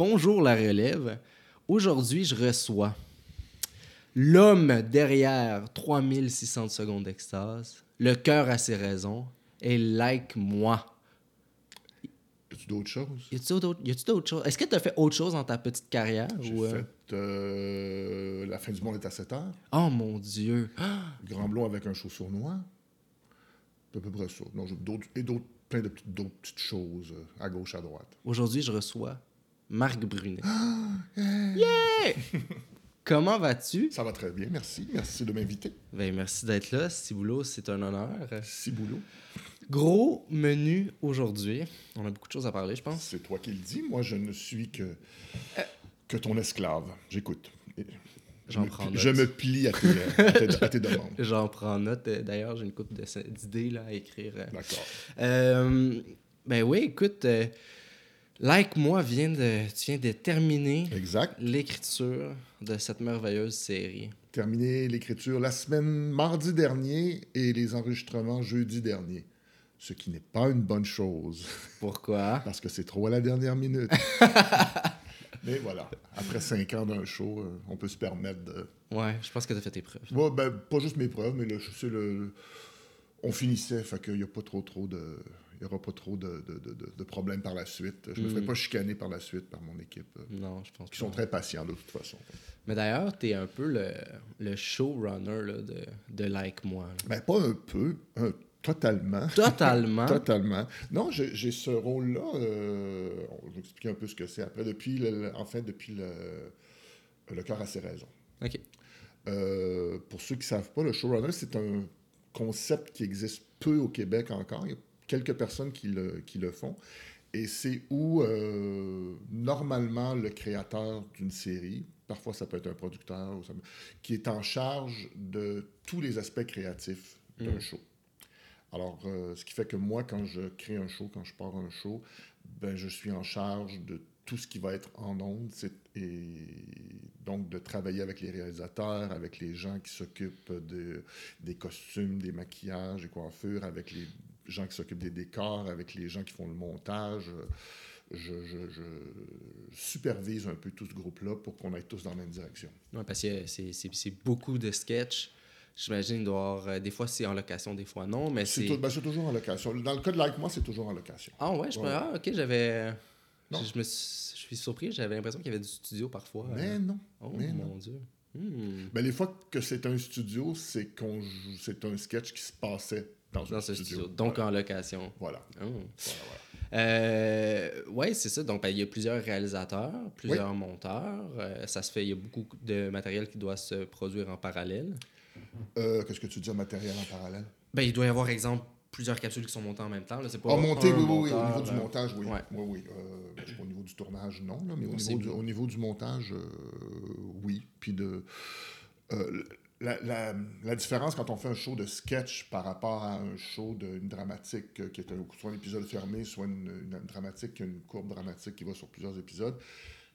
Bonjour la relève. Aujourd'hui, je reçois l'homme derrière 3600 secondes d'extase, le cœur à ses raisons, et like moi. Y a-tu d'autres choses? Y a-tu d'autres d'autres choses? Est-ce que tu as fait autre chose dans ta petite carrière? J'ai ou, euh? fait euh, La fin du monde est à 7 heures. Oh mon Dieu! Grand Blond avec un chaud sournois. C'est à peu près ça. Non, d'autres, et d'autres, plein de d'autres petites choses euh, à gauche, à droite. Aujourd'hui, je reçois Marc Brunet. yeah! Comment vas-tu? Ça va très bien, merci. Merci de m'inviter. Ben, merci d'être là. Ciboulot, c'est un honneur. Si boulot. Gros menu aujourd'hui. On a beaucoup de choses à parler, je pense. C'est toi qui le dis. Moi, je ne suis que, que ton esclave. J'écoute. J'en prends plie- je note. me plie à tes, à tes- à tes demandes. J'en prends note. Euh, D'ailleurs, j'ai une couple d'idées là, à écrire. euh. D'accord. Euh, ben oui, écoute, euh, Like moi, vient de, tu viens de terminer l'écriture de cette merveilleuse série. Terminé l'écriture la semaine mardi dernier et les enregistrements jeudi dernier. Ce qui n'est pas une bonne chose, Pourquoi? parce que c'est trop à la dernière minute. Mais voilà, après cinq ans d'un show, euh, on peut se permettre de... Ouais, je pense que tu as fait tes preuves. Ouais, ben, pas juste mes preuves, mais le, c'est le... On finissait, fait qu'il n'y a pas trop, trop de... Il n'y aura pas trop de, de, de- problèmes par la suite. Je ne me ferai Mm. pas chicaner par la suite par mon équipe, euh, Non, je pense qui sont très patients de toute façon. Mais d'ailleurs, tu es un peu le, le showrunner là, de, de Like moi. Ben, pas un peu, un- totalement. Totalement? Totalement. Non, j'ai ce rôle-là. euh, je vais expliquer un peu ce que c'est après. Depuis, le, le- en fait, depuis le, le cœur a ses raisons. OK. Euh, pour ceux qui ne savent pas, le showrunner, c'est un concept qui existe peu au Québec encore. Il y a quelques personnes qui le, qui le font. Et c'est où, euh, normalement, le créateur d'une série, parfois ça peut être un producteur, ou ça peut- qui est en charge de tous les aspects créatifs d'un Mm. show. Alors, euh, ce qui fait que moi, quand je crée un show, quand je pars un show, ben, je suis en charge de tout ce qui va être en ondes, et donc de travailler avec les réalisateurs, avec les gens qui s'occupent de, des costumes, des maquillages, des coiffures, avec les gens qui s'occupent des décors, avec les gens qui font le montage. Je, je- je supervise un peu tout ce groupe-là pour qu'on aille tous dans la même direction. Ouais, parce que c'est- beaucoup de sketchs. J'imagine doit euh, des fois c'est en location, des fois non, mais C'est ben, c'est toujours en location. Dans le cas de Like Moi, c'est toujours en location. Ah ouais, je me... Ah, ok, j'avais... Non. Je, me suis... je suis surpris, j'avais l'impression qu'il y avait du studio parfois. Mais euh. non. Oh mais mon non. Dieu. Hmm. Ben, les fois que c'est un studio, c'est qu'on joue- c'est un sketch qui se passait dans, Dans ce studio. studio. Donc voilà. en location. Voilà. Oh. Voilà, voilà. Euh, ouais, c'est ça. Donc, ben, il y a plusieurs réalisateurs, plusieurs monteurs. Euh, ça se fait, il y a beaucoup de matériel qui doit se produire en parallèle. Euh, Qu'est-ce que tu dis en matériel en parallèle? Ben, il doit y avoir, exemple, plusieurs capsules qui sont montées en même temps. là. C'est pas Ah, monter, oui, oui, oui, au niveau du montage, oui. ouais. Oui, oui. Ben, au niveau du tournage, non, là, mais au niveau, du, oui. au niveau du montage, oui. Puis de. La, la- la différence quand on fait un show de sketch par rapport à un show d'une dramatique euh, qui est un, soit un épisode fermé, soit une, une dramatique qui a une courbe dramatique qui va sur plusieurs épisodes,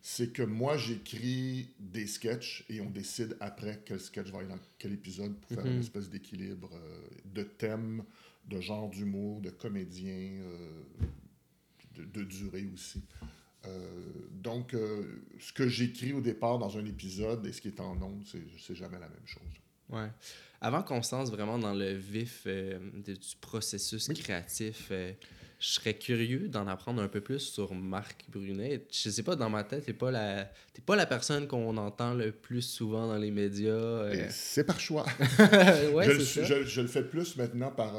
c'est que moi j'écris des sketchs et on décide après quel sketch va aller dans quel épisode pour faire Mhm. une espèce d'équilibre euh, de thèmes, de genre d'humour, de comédien, euh, de, de durée aussi. Euh, donc, euh, ce que j'écris au départ dans un épisode et ce qui est en ondes, c'est jamais la même chose. Ouais. Avant qu'on se lance vraiment dans le vif euh, de- du processus Oui. créatif, euh, je serais curieux d'en apprendre un peu plus sur Marc Brunet. Je sais pas, dans ma tête, t'es pas la, t'es pas la personne qu'on entend le plus souvent dans les médias. euh. C'est par choix. ouais, je, le, ça. je- je le fais plus maintenant par,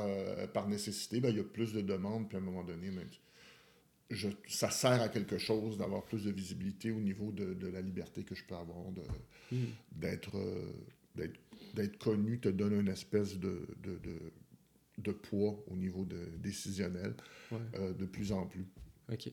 par nécessité. Ben, il y a plus de demandes, puis à un moment donné, même, je, ça sert à quelque chose d'avoir plus de visibilité au niveau de, de la liberté que je peux avoir, Hmm. d'être euh, d'être- connu te donne une espèce de, de, de- de poids au niveau de, décisionnel Ouais. euh, de plus en plus. Ok.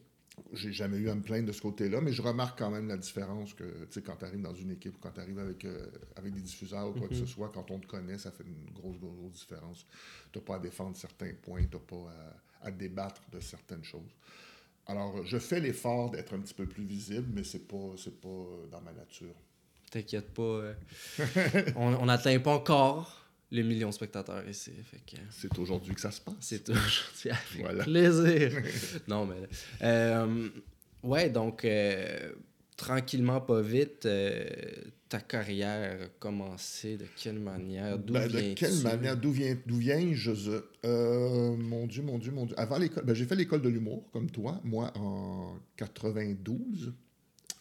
J'ai jamais eu à me plaindre de ce côté-là, mais je remarque quand même la différence que, tu sais, quand tu arrives dans une équipe, quand tu arrives avec, euh, avec des diffuseurs ou quoi que Mhm. ce soit, quand on te connaît, ça fait une grosse, grosse, grosse différence. Tu n'as pas à défendre certains points, tu n'as pas à, à débattre de certaines choses. Alors, je fais l'effort d'être un petit peu plus visible, mais c'est pas, c'est pas euh, dans ma nature. T'inquiète pas. euh, on n'atteint pas encore le million de spectateurs ici. Fait que C'est aujourd'hui que ça se passe. c'est aujourd'hui avec Voilà. plaisir. non, mais. euh, Ouais, donc euh, tranquillement, pas vite, euh, ta carrière a commencé de quelle manière D'où Ben, de quelle manière D'où viens, d'où viens-je Euh, Mon Dieu, mon Dieu, mon Dieu. Avant l'école, ben, j'ai fait l'école de l'humour, comme toi, moi, en 92.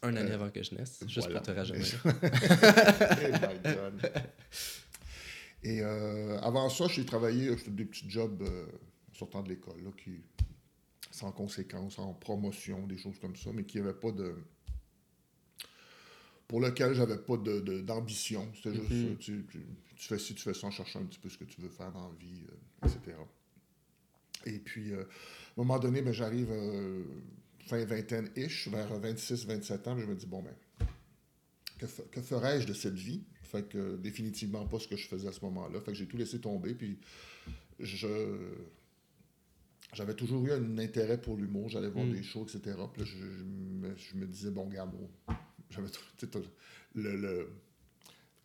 Un année avant que je naisse, juste Voilà. pour te rajeunir. Eh. Et euh, avant ça, j'ai travaillé, des petits jobs euh, en sortant de l'école, là, qui, sans conséquence, en promotion, des choses comme ça, mais qui n'avaient pas de. Pour lequel j'avais pas de- de- d'ambition. C'était juste, Mhm. tu, tu- tu fais ci, tu fais ça en cherchant un petit peu ce que tu veux faire dans la vie, euh, etc. Et puis, euh, à un moment donné, ben, j'arrive euh, fin vingtaine-ish, vers 26-27 ans, puis je me dis, bon, ben, que, fe- que ferais-je de cette vie? Fait que définitivement pas ce que je faisais à ce moment-là. Fait que j'ai tout laissé tomber, puis je... J'avais toujours eu un intérêt pour l'humour, j'allais voir Mm. des shows, etc. Puis là, je, je me, je me disais, bon, regarde, bon, j'avais le-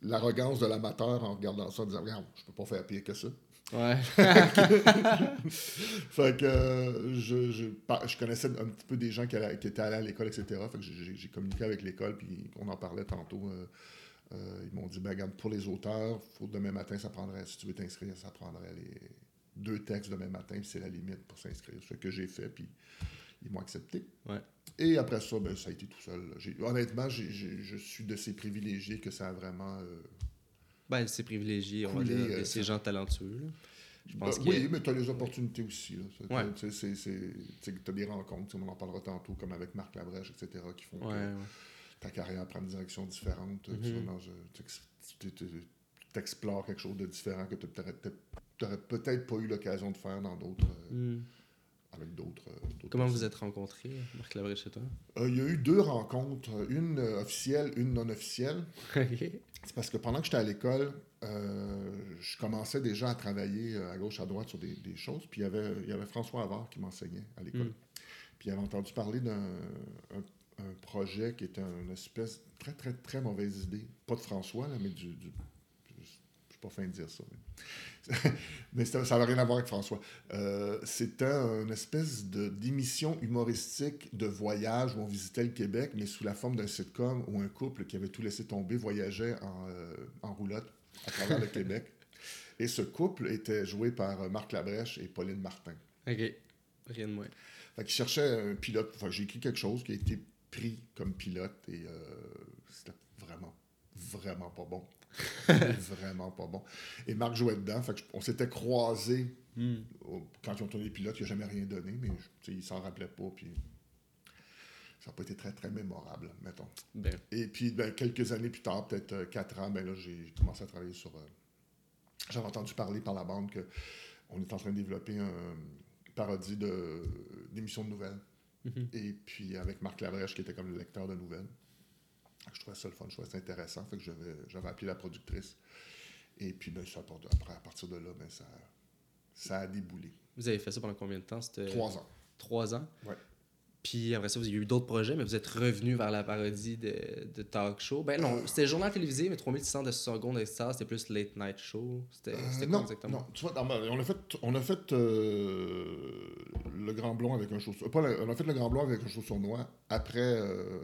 l'arrogance de l'amateur en regardant ça, en disant, regarde, je peux pas faire pire que ça. Ouais. Fait que euh, je, je, je connaissais un petit peu des gens qui, allaient- qui étaient allés à l'école, etc. Fait que j'ai j'ai communiqué avec l'école, puis on en parlait tantôt. euh, euh, ils m'ont dit, ben, regarde, pour les auteurs, faut demain matin, ça prendrait, si tu veux t'inscrire, ça prendrait les deux textes demain matin, puis c'est la limite pour s'inscrire. Ce que j'ai fait, puis ils m'ont accepté. Ouais. Et après ça, ben, ça a été tout seul. Honnêtement, je suis de ces privilégiés que ça a vraiment... euh, Ben, c'est privilégié, on va dire, euh, de ces gens talentueux. là. Je pense Ben, a- Oui, mais tu as les opportunités aussi. Ouais. tu as des rencontres, on en parlera tantôt, comme avec Marc Labrèche, etc., qui font Ouais, que ouais. ta carrière prend une direction différente. Mhm. un- tu ex- tu- tu- tu explores quelque chose de différent que tu n'aurais peut-être pas eu l'occasion de faire dans d'autres, euh, Hmm. Avec d'autres. euh, Comment vous êtes rencontrés, Marc Labrèche et toi? Euh, Il y a eu deux rencontres, une euh, officielle, une non officielle. C'est parce que pendant que j'étais à l'école, euh, je commençais déjà à travailler à gauche, à droite sur des, des choses. Puis il y avait, il y avait François Havard qui m'enseignait à l'école. Mm. Puis il avait entendu parler d'un un, un projet qui était une espèce de très, très, très mauvaise idée. Pas de François, là, mais du. Suis pas fin de dire ça. Mais, ça n'avait rien à voir avec François. Euh, c'était une espèce d'émission humoristique de voyage où on visitait le Québec, mais sous la forme d'un sitcom où un couple qui avait tout laissé tomber voyageait en, euh, en roulotte à travers le Québec. Et ce couple était joué par euh, Marc Labrèche et Pauline Martin. Ok. Rien de moins. Fait qu'ils cherchaient un pilote. Enfin, j'ai écrit quelque chose qui a été pris comme pilote et euh, c'était vraiment, vraiment pas bon. vraiment pas bon. Et Marc jouait dedans. Fait que je- on s'était croisés Hmm. quand ils ont tourné les pilotes. Il n'a jamais rien donné, mais je- il s'en rappelait pas. Puis ça n'a pas été très, très mémorable, mettons. Ben, Et puis, ben, quelques années plus tard, peut-être euh, quatre ans, ben là, j'ai commencé à travailler sur. euh, J'avais entendu parler par la bande que on est en train de développer un parodie de d'émissions de nouvelles. Mhm. Et puis avec Marc Labrèche qui était comme le lecteur de nouvelles. Je trouvais ça le fun, je trouvais ça intéressant. Fait que j'avais, appelé la productrice. Et puis ben, ça, après, à partir de là, ben, ça, ça a déboulé. vous avez fait ça pendant combien de temps? C'était Trois ans. Trois ans? Ouais. Puis après ça, vous avez eu d'autres projets, mais vous êtes revenu vers la parodie de, de talk show. Ben non, c'était journal télévisé, mais 3600 de secondes d'extase, c'était plus late night show. C'était Euh, c'était non, quoi exactement? non, tu vois, non, on a fait, on a fait euh, le Grand Blond avec un sur- pas le- on a fait le Grand Blond avec un show sournois après euh,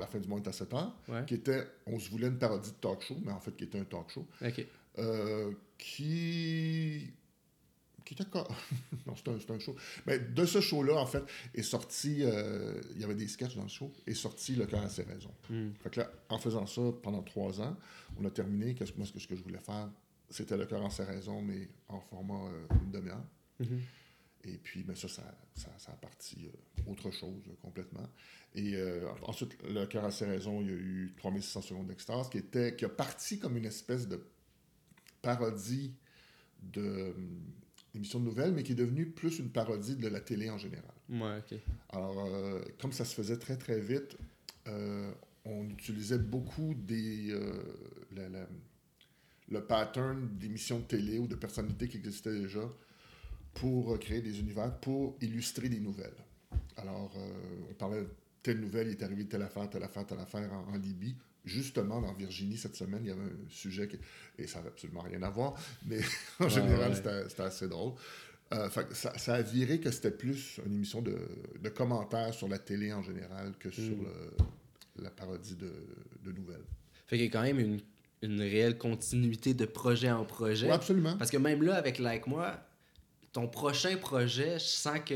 la fin du monde à 7 heures, Ouais. qui était, on se voulait une parodie de talk show, mais en fait qui était un talk show, Ok. euh, qui qui était non c'était un, un show mais de ce show là en fait est sorti euh, il y avait des sketchs dans le show est sorti le cœur à ses raisons Hmm. fait que là, en faisant ça pendant trois ans, on a terminé. Qu'est-ce que moi, ce que, ce que je voulais faire, c'était le cœur en ses raisons, mais en format euh, une demi-heure. Mhm. Et puis, ben, ça, ça, ça, ça a parti euh, autre chose euh, complètement. Et ensuite, le cœur à ses raisons, il y a eu 3600 secondes d'extase, qui, était, qui a parti comme une espèce de parodie de émission de nouvelles, mais qui est devenue plus une parodie de la télé en général. Ouais, ok. Alors, euh, comme ça se faisait très, très vite, euh, on utilisait beaucoup des, euh, la- la- le pattern d'émissions de télé ou de personnalités qui existaient déjà pour créer des univers, pour illustrer des nouvelles. Alors, on parlait de telle nouvelle, il est arrivé telle affaire, telle affaire, telle affaire en, en Libye. Justement, dans Virginie, cette semaine, il y avait un sujet, qui, et ça n'avait absolument rien à voir, mais en Ouais, général, ouais. c'était assez drôle. Euh, fait ça, ça a viré que c'était plus une émission de, de commentaires sur la télé en général que sur Mm. le- la parodie de, de nouvelles. Fait qu'il y a quand même une, une réelle continuité de projet en projet. Absolument. Parce que même là, avec Like Moi, ton prochain projet, je sens que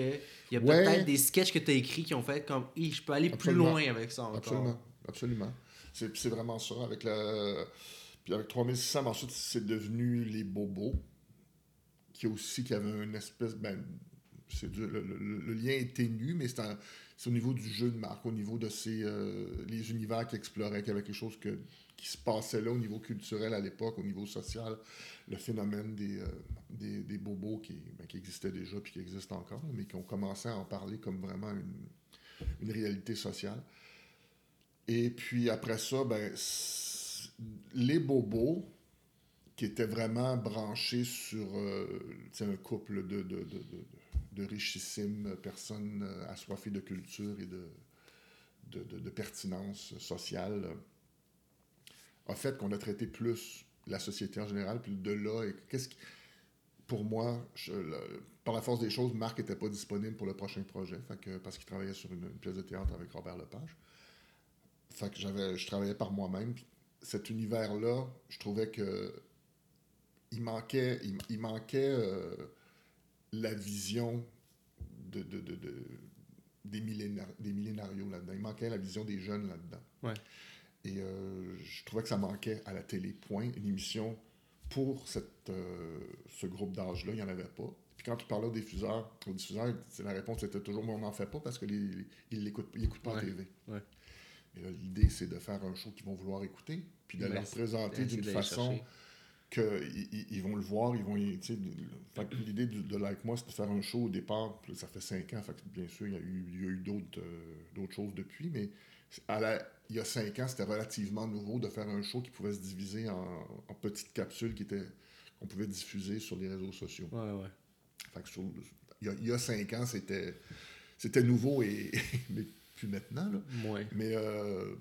il y a Ouais. peut-être des sketchs que tu as écrits qui ont fait comme je peux aller Absolument. plus loin avec ça encore. Absolument, absolument. C'est vraiment ça. Avec la... Puis avec 3600, ensuite, c'est devenu les bobos, qui aussi, qui avait une espèce... Ben, c'est le, le- lien est ténu, mais c'est au niveau du jeu de marque, au niveau de ces, euh, les univers qu'ils exploraient, qu'il y avait quelque chose que, qui se passait là au niveau culturel à l'époque, au niveau social, le phénomène des, euh, des, des bobos qui, ben, qui existait déjà puis qui existent encore, mais qui ont commencé à en parler comme vraiment une, une réalité sociale. Et puis après ça, ben, les bobos, qui étaient vraiment branchés sur euh, un couple de, de, de, de, richissimes personnes euh, assoiffées de culture et de, de, pertinence sociale, euh, a fait qu'on a traité plus la société en général, puis de là, et qu'est-ce. Pour moi, par la force des choses, Marc n'était pas disponible pour le prochain projet, parce qu'il travaillait sur une, une pièce de théâtre avec Robert Lepage. Fait que j'avais, je travaillais par moi-même. Cet univers-là, je trouvais que il manquait, il, il manquait euh, la vision de, de- de- de- des, des millénarios là-dedans. Il manquait la vision des jeunes là-dedans. Ouais. Et euh, je trouvais que ça manquait à la télé, point. Une émission pour cette, euh, ce groupe d'âge-là, il n'y en avait pas. Puis quand tu parlais aux diffuseurs, aux diffuseurs la réponse était toujours « mais on n'en fait pas parce qu'ils ne l'écoutent pas Ouais. à TV Ouais. Et là, l'idée, c'est de faire un show qu'ils vont vouloir écouter, puis de Ben, leur présenter d'une façon qu'ils ils- ils vont le voir, ils vont y- fait que L'idée de, de Like Moi, c'est de faire un show au départ, ça fait cinq ans, fait que bien sûr, il y a eu, il y a eu d'autres euh, d'autres choses depuis, mais à la- il y a cinq ans, c'était relativement nouveau de faire un show qui pouvait se diviser en, en petites capsules qui étaient qu'on pouvait diffuser sur les réseaux sociaux. Ouais, ouais. Fait que sur- il, y a, il y a cinq ans, c'était c'était nouveau, et, mais plus maintenant. Là. Ouais. Mais euh,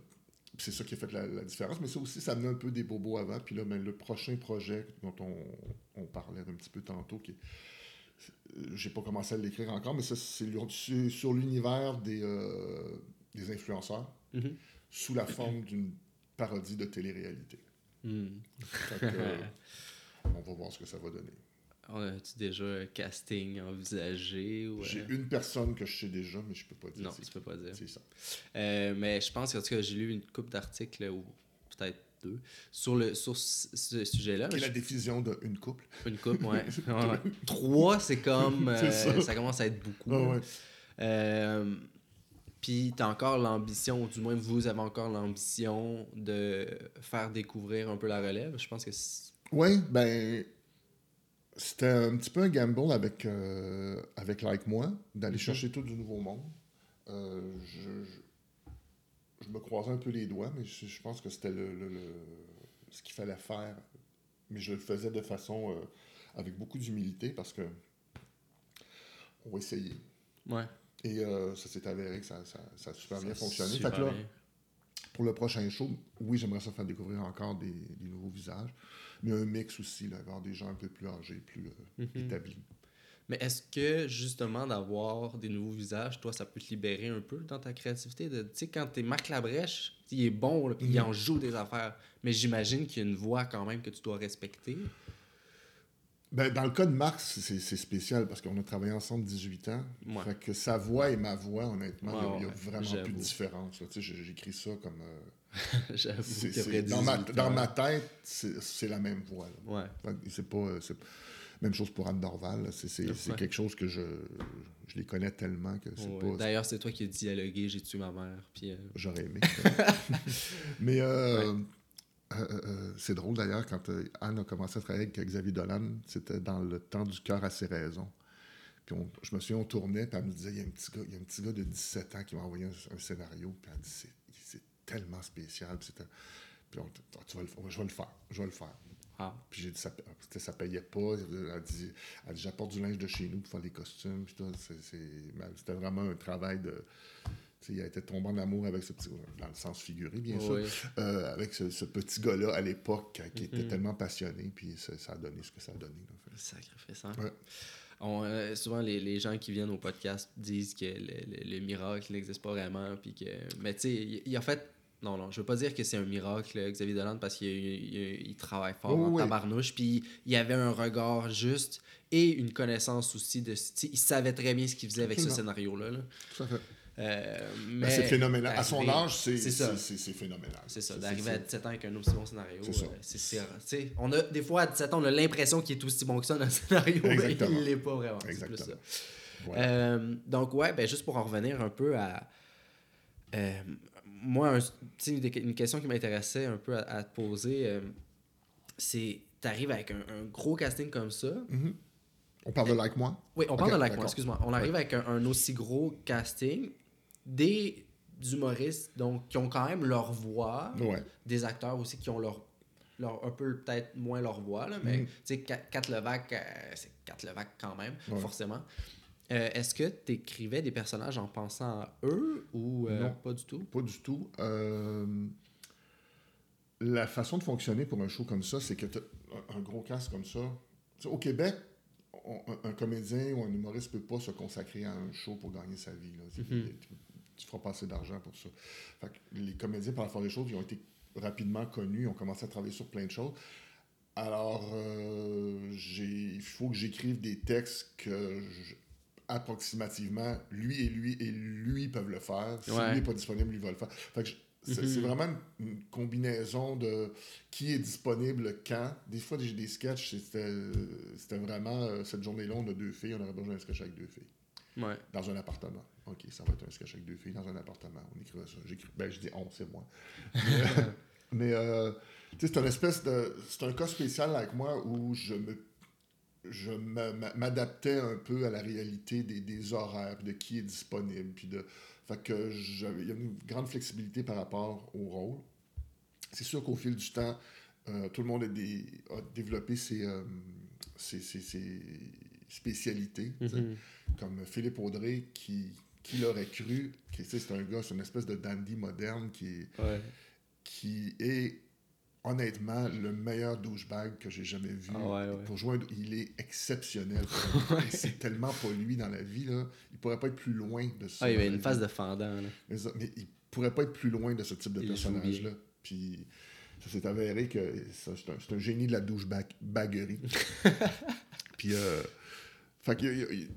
c'est ça qui a fait la, la différence. Mais ça aussi, ça amenait un peu des bobos avant. Puis là, ben, le prochain projet dont on, on parlait un petit peu tantôt, qui est- j'ai pas commencé à l'écrire encore, mais ça, c'est sur l'univers des, euh, des influenceurs Mhm. sous la forme d'une parodie de télé-réalité. Euh, on va voir ce que ça va donner. As-tu déjà un casting envisagé ou, euh, J'ai une personne que je sais déjà, mais je peux pas dire. Non, tu peux pas dire. C'est ça. Euh, mais je pense qu'en tout cas, j'ai lu une couple d'articles, ou peut-être deux, sur, le, sur ce sujet-là. Quelle est Je- la diffusion d'une couple? Une couple, ouais. Trois, c'est comme. euh, ça. ça. commence à être beaucoup. Ah ouais. Puis t'as encore l'ambition, ou du moins vous avez encore l'ambition de faire découvrir un peu la relève. Je pense que Oui, ben, c'était un petit peu un gamble avec, euh, avec Like Moi, d'aller Mhm. chercher tout du nouveau monde. Euh, je, je, je me croisais un peu les doigts, mais je, je pense que c'était le, le- le- ce qu'il fallait faire. Mais je le faisais de façon euh, avec beaucoup d'humilité parce que on va essayer. Ouais. Et ça s'est avéré que ça, ça, ça a super bien fonctionné. super Fait que là, pour le prochain show, oui, j'aimerais ça faire découvrir encore des, des nouveaux visages, mais un mix aussi, là, avoir des gens un peu plus âgés, plus euh, Mhm. établis. Mais est-ce que justement d'avoir des nouveaux visages, toi, ça peut te libérer un peu dans ta créativité? Tu sais, quand t'es Marc Labrèche, il est bon, là, puis il Mhm. en joue des affaires. Mais j'imagine qu'il y a une voix quand même que tu dois respecter. Ben, dans le cas de Marx, c'est spécial parce qu'on a travaillé ensemble 18 ans. Ouais. Fait que sa voix et ma voix, honnêtement, il y a- Ouais, vraiment plus de différence. J'écris ça comme. euh, J'avoue dans, ma, 18 dans ans. ma tête, c'est la même voix. là. Ouais. C'est pas. Même chose pour Anne Dorval. C'est Ouais. quelque chose que je, je les connais tellement que c'est Ouais. pas. D'ailleurs, c'est toi qui as dialogué J'ai tué ma mère. Puis, euh, J'aurais aimé. Mais euh, c'est drôle d'ailleurs, quand euh, Anne a commencé à travailler avec Xavier Dolan, c'était dans le temps du cœur à ses raisons. Puis on- je me souviens, on tournait, puis elle me disait il y a un petit gars, il y a un petit gars de 17 ans qui m'a envoyé un, un scénario, puis elle dit c'est, tellement spécial. Puis, puis on, Ah, tu vas le, faire. je vais le faire, je vais le faire. ah, Puis j'ai dit ça, c'était- ça payait pas. Elle dit, elle dit j'apporte du linge de chez nous pour faire les costumes. Puis tout, mais c'était vraiment un travail de. Il a été tombé en amour avec ce petit dans le sens figuré, bien sûr, euh, avec ce, ce petit gars-là à l'époque qui était Mhm. tellement passionné, puis ça, ça a donné ce que ça a donné. là. Fait- Sacrifice, hein? Ouais. on, euh, souvent, les, les, gens qui viennent au podcast disent que le, le, miracle n'existe pas vraiment. Puis que... Mais tu sais, il, en fait. Non, non, je veux pas dire que c'est un miracle, Xavier Dolan, parce qu'il il, travaille fort en tabarnouche. Puis il avait un regard juste et une connaissance aussi de. Il savait très bien ce qu'il faisait avec ce scénario-là. Tout à fait. Euh, ben, c'est phénoménal. À son âge, c'est phénoménal. C'est ça. D'arriver à 17 ans avec un aussi bon scénario. C'est euh, on a, des fois, à 17 ans, on a l'impression qu'il est aussi bon que ça dans le scénario, mais il ne l'est pas vraiment. Exactement. Plus ça. Euh, donc, ouais, ben, juste pour en revenir un peu à. moi, une question qui m'intéressait un peu à, te poser, c'est tu arrives avec un, gros casting comme ça. Mm-hmm. On parle de Like Moi? Oui, on parle de Like Moi, excuse-moi. On arrive avec un, aussi gros casting des humoristes donc, qui ont quand même leur voix, des acteurs aussi qui ont leur, leur un peu peut-être moins leur voix, là, mais mm. tu sais, Kat Levac, euh, c'est Kat Levac quand même, forcément. Euh, est-ce que tu écrivais des personnages en pensant à eux ou euh, non, pas du tout? Pas du tout. la façon de fonctionner pour un show comme ça, c'est que tu un, un gros casque comme ça. au Québec, un, comédien ou un humoriste ne peut pas se consacrer à un show pour gagner sa vie. Mm-hmm tu feras pas assez d'argent pour ça. les comédiens, par la force des choses, ils ont été rapidement connus, ils ont commencé à travailler sur plein de choses. Alors, euh, il faut que j'écrive des textes que approximativement, lui et lui et lui peuvent le faire. Si lui n'est pas disponible, lui va le faire. c'est mm-hmm. vraiment une, combinaison de qui est disponible quand. Des fois, j'ai des sketchs, c'était vraiment euh, cette journée-là, on a deux filles, on aurait besoin d'un sketch avec deux filles. Dans un appartement. OK, ça va être un sketch avec deux filles dans un appartement. On écrivait ça. J'écris, ben, je dis on, c'est moi. mais, euh, tu sais, c'est une espèce de. C'est un cas spécial avec moi où je me. Je m'adaptais un peu à la réalité des, des horaires, de qui est disponible, puis de. Fait que il y a une grande flexibilité par rapport au rôle. C'est sûr qu'au fil du temps, euh, tout le monde a, des, a développé ses, euh, ses, ses, spécialités. Mm-hmm. Comme Philippe Audrey, qui, qui l'aurait cru? C'est un gars, c'est une espèce de dandy moderne qui, qui est honnêtement le meilleur douchebag que j'ai jamais vu. Ah Pour jouer, il est exceptionnel. c'est tellement pas lui dans la vie. Là. Il pourrait pas être plus loin de ça. Ah, il avait une phase de fendant. Mais, il pourrait pas être plus loin de ce type de personnage-là. Puis ça s'est avéré que c'est un, un, génie de la douchebaguerie. Puis, euh, fait que,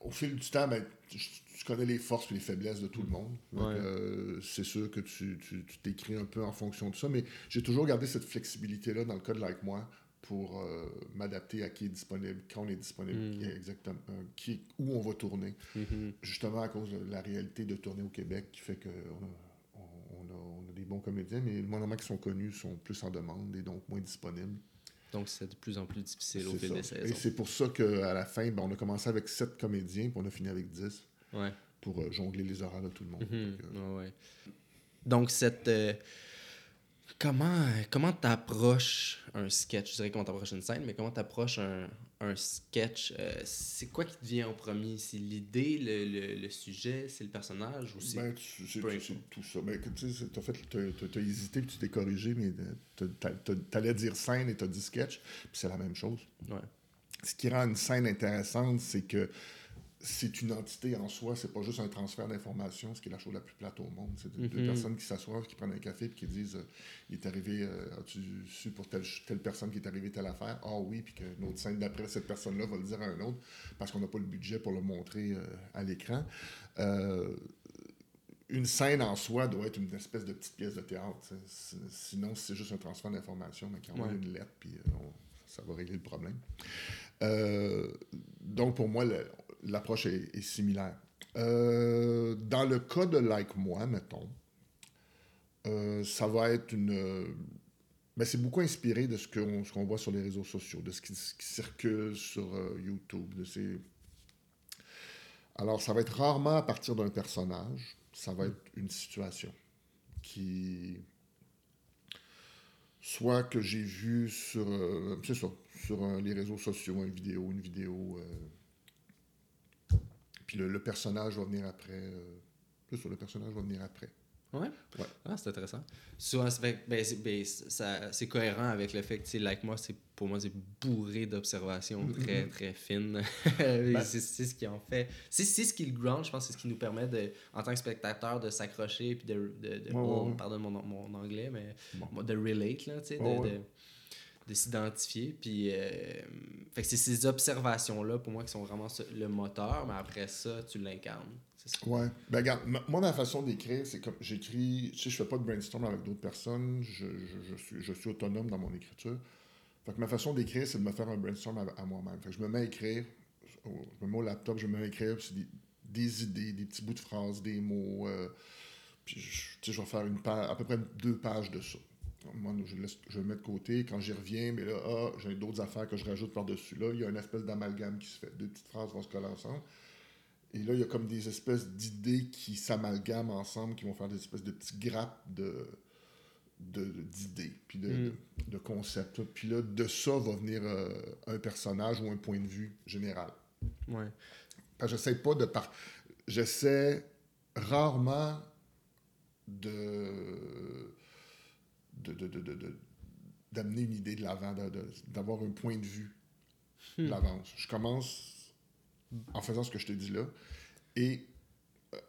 au fil du temps, ben, tu connais les forces et les faiblesses de tout le monde. Euh, c'est sûr que tu t'écris un peu en fonction de ça, mais j'ai toujours gardé cette flexibilité-là dans le cas de Like Moi pour euh, m'adapter à qui est disponible, quand on est disponible, mm. exactement, euh, qui, où on va tourner. Mm-hmm. Justement à cause de la réalité de tourner au Québec qui fait qu'on a, on, a, des bons comédiens, mais les moments qui sont connus sont plus en demande et donc moins disponibles. Donc, c'est de plus en plus difficile au fil des saisons. Et c'est pour ça qu'à la fin, ben, on a commencé avec sept comédiens, puis on a fini avec dix pour euh, jongler les horaires de tout le monde. Mhm. Donc, Donc, cette. Euh, comment comment t'approches un sketch? Je dirais comment t'approches une scène, mais comment t'approches un, un sketch euh, C'est quoi qui te vient en premier? C'est l'idée, le, le, sujet, c'est le personnage ou c'est ben, tout ça. Ben, tu sais, as, fait, t'as, hésité puis tu t'es corrigé, mais t'allais dire scène et t'as dit sketch, puis c'est la même chose. Ouais. Ce qui rend une scène intéressante, c'est que c'est une entité en soi, c'est pas juste un transfert d'informations, ce qui est la chose la plus plate au monde. C'est deux, mhm. personnes qui s'assoient, qui prennent un café et qui disent euh, Il est arrivé, euh, as-tu su pour telle, telle, personne qui est arrivée telle affaire? Ah oui, puis que autre scène d'après, cette personne-là va le dire à un autre parce qu'on n'a pas le budget pour le montrer euh, à l'écran. une scène en soi doit être une espèce de petite pièce de théâtre. Sinon, c'est juste un transfert d'informations, mais qui envoie une lettre, puis ça va régler le problème. donc, pour moi, le, l'approche est, similaire. Euh, dans le cas de Like Moi, mettons, euh, ça va être une. ben, c'est beaucoup inspiré de ce qu'on qu'on voit sur les réseaux sociaux, de ce qui, circule sur euh, YouTube. De ces... Alors, ça va être rarement à partir d'un personnage, ça va être une situation qui. Soit que j'ai vu sur, c'est ça, sur les réseaux sociaux, une vidéo, une vidéo puis le, personnage va venir après. Euh, le personnage va venir après. Ouais? ouais. Ah, c'est intéressant. Souvent, ben, ben, c'est cohérent avec le fait que, like moi, c'est pour moi, c'est bourré d'observations très, très fines. Ben c'est ce qui en fait. C'est ce qui le ground, je pense, c'est ce qui nous permet, de, en tant que spectateur, de s'accrocher puis de. de, de Pardon mon, mon, anglais, mais de relate, là, tu sais, de, de s'identifier. Puis, euh, fait que c'est ces observations-là, pour moi, qui sont vraiment le moteur, mais après ça, tu l'incarnes. Ouais. Ben, regarde, moi, ma façon d'écrire, c'est comme j'écris, tu sais, je fais pas de brainstorm avec d'autres personnes, je, je, je, suis, je suis autonome dans mon écriture. Fait que ma façon d'écrire, c'est de me faire un brainstorm à, moi-même. Fait que je me mets à écrire, je me mets au laptop, je me mets à écrire des, des, idées, des petits bouts de phrases, des mots. Euh, puis, je, je vais faire une à peu près deux pages de ça. Moi, je, laisse, je le mets de côté. Quand j'y reviens, mais là, ah, j'ai d'autres affaires que je rajoute par-dessus. Là, il y a une espèce d'amalgame qui se fait. Deux petites phrases vont se coller ensemble. Et là, il y a comme des espèces d'idées qui s'amalgament ensemble, qui vont faire des espèces de petits grappes de, d'idées, puis de, mm. concepts. Puis là, de ça va venir euh, un personnage ou un point de vue général. Ouais. Parce que j'essaie pas de... Par... J'essaie rarement de d'amener une idée de l'avant, d'avoir un point de vue de hmm. l'avance. Je commence en faisant ce que je te dis là, et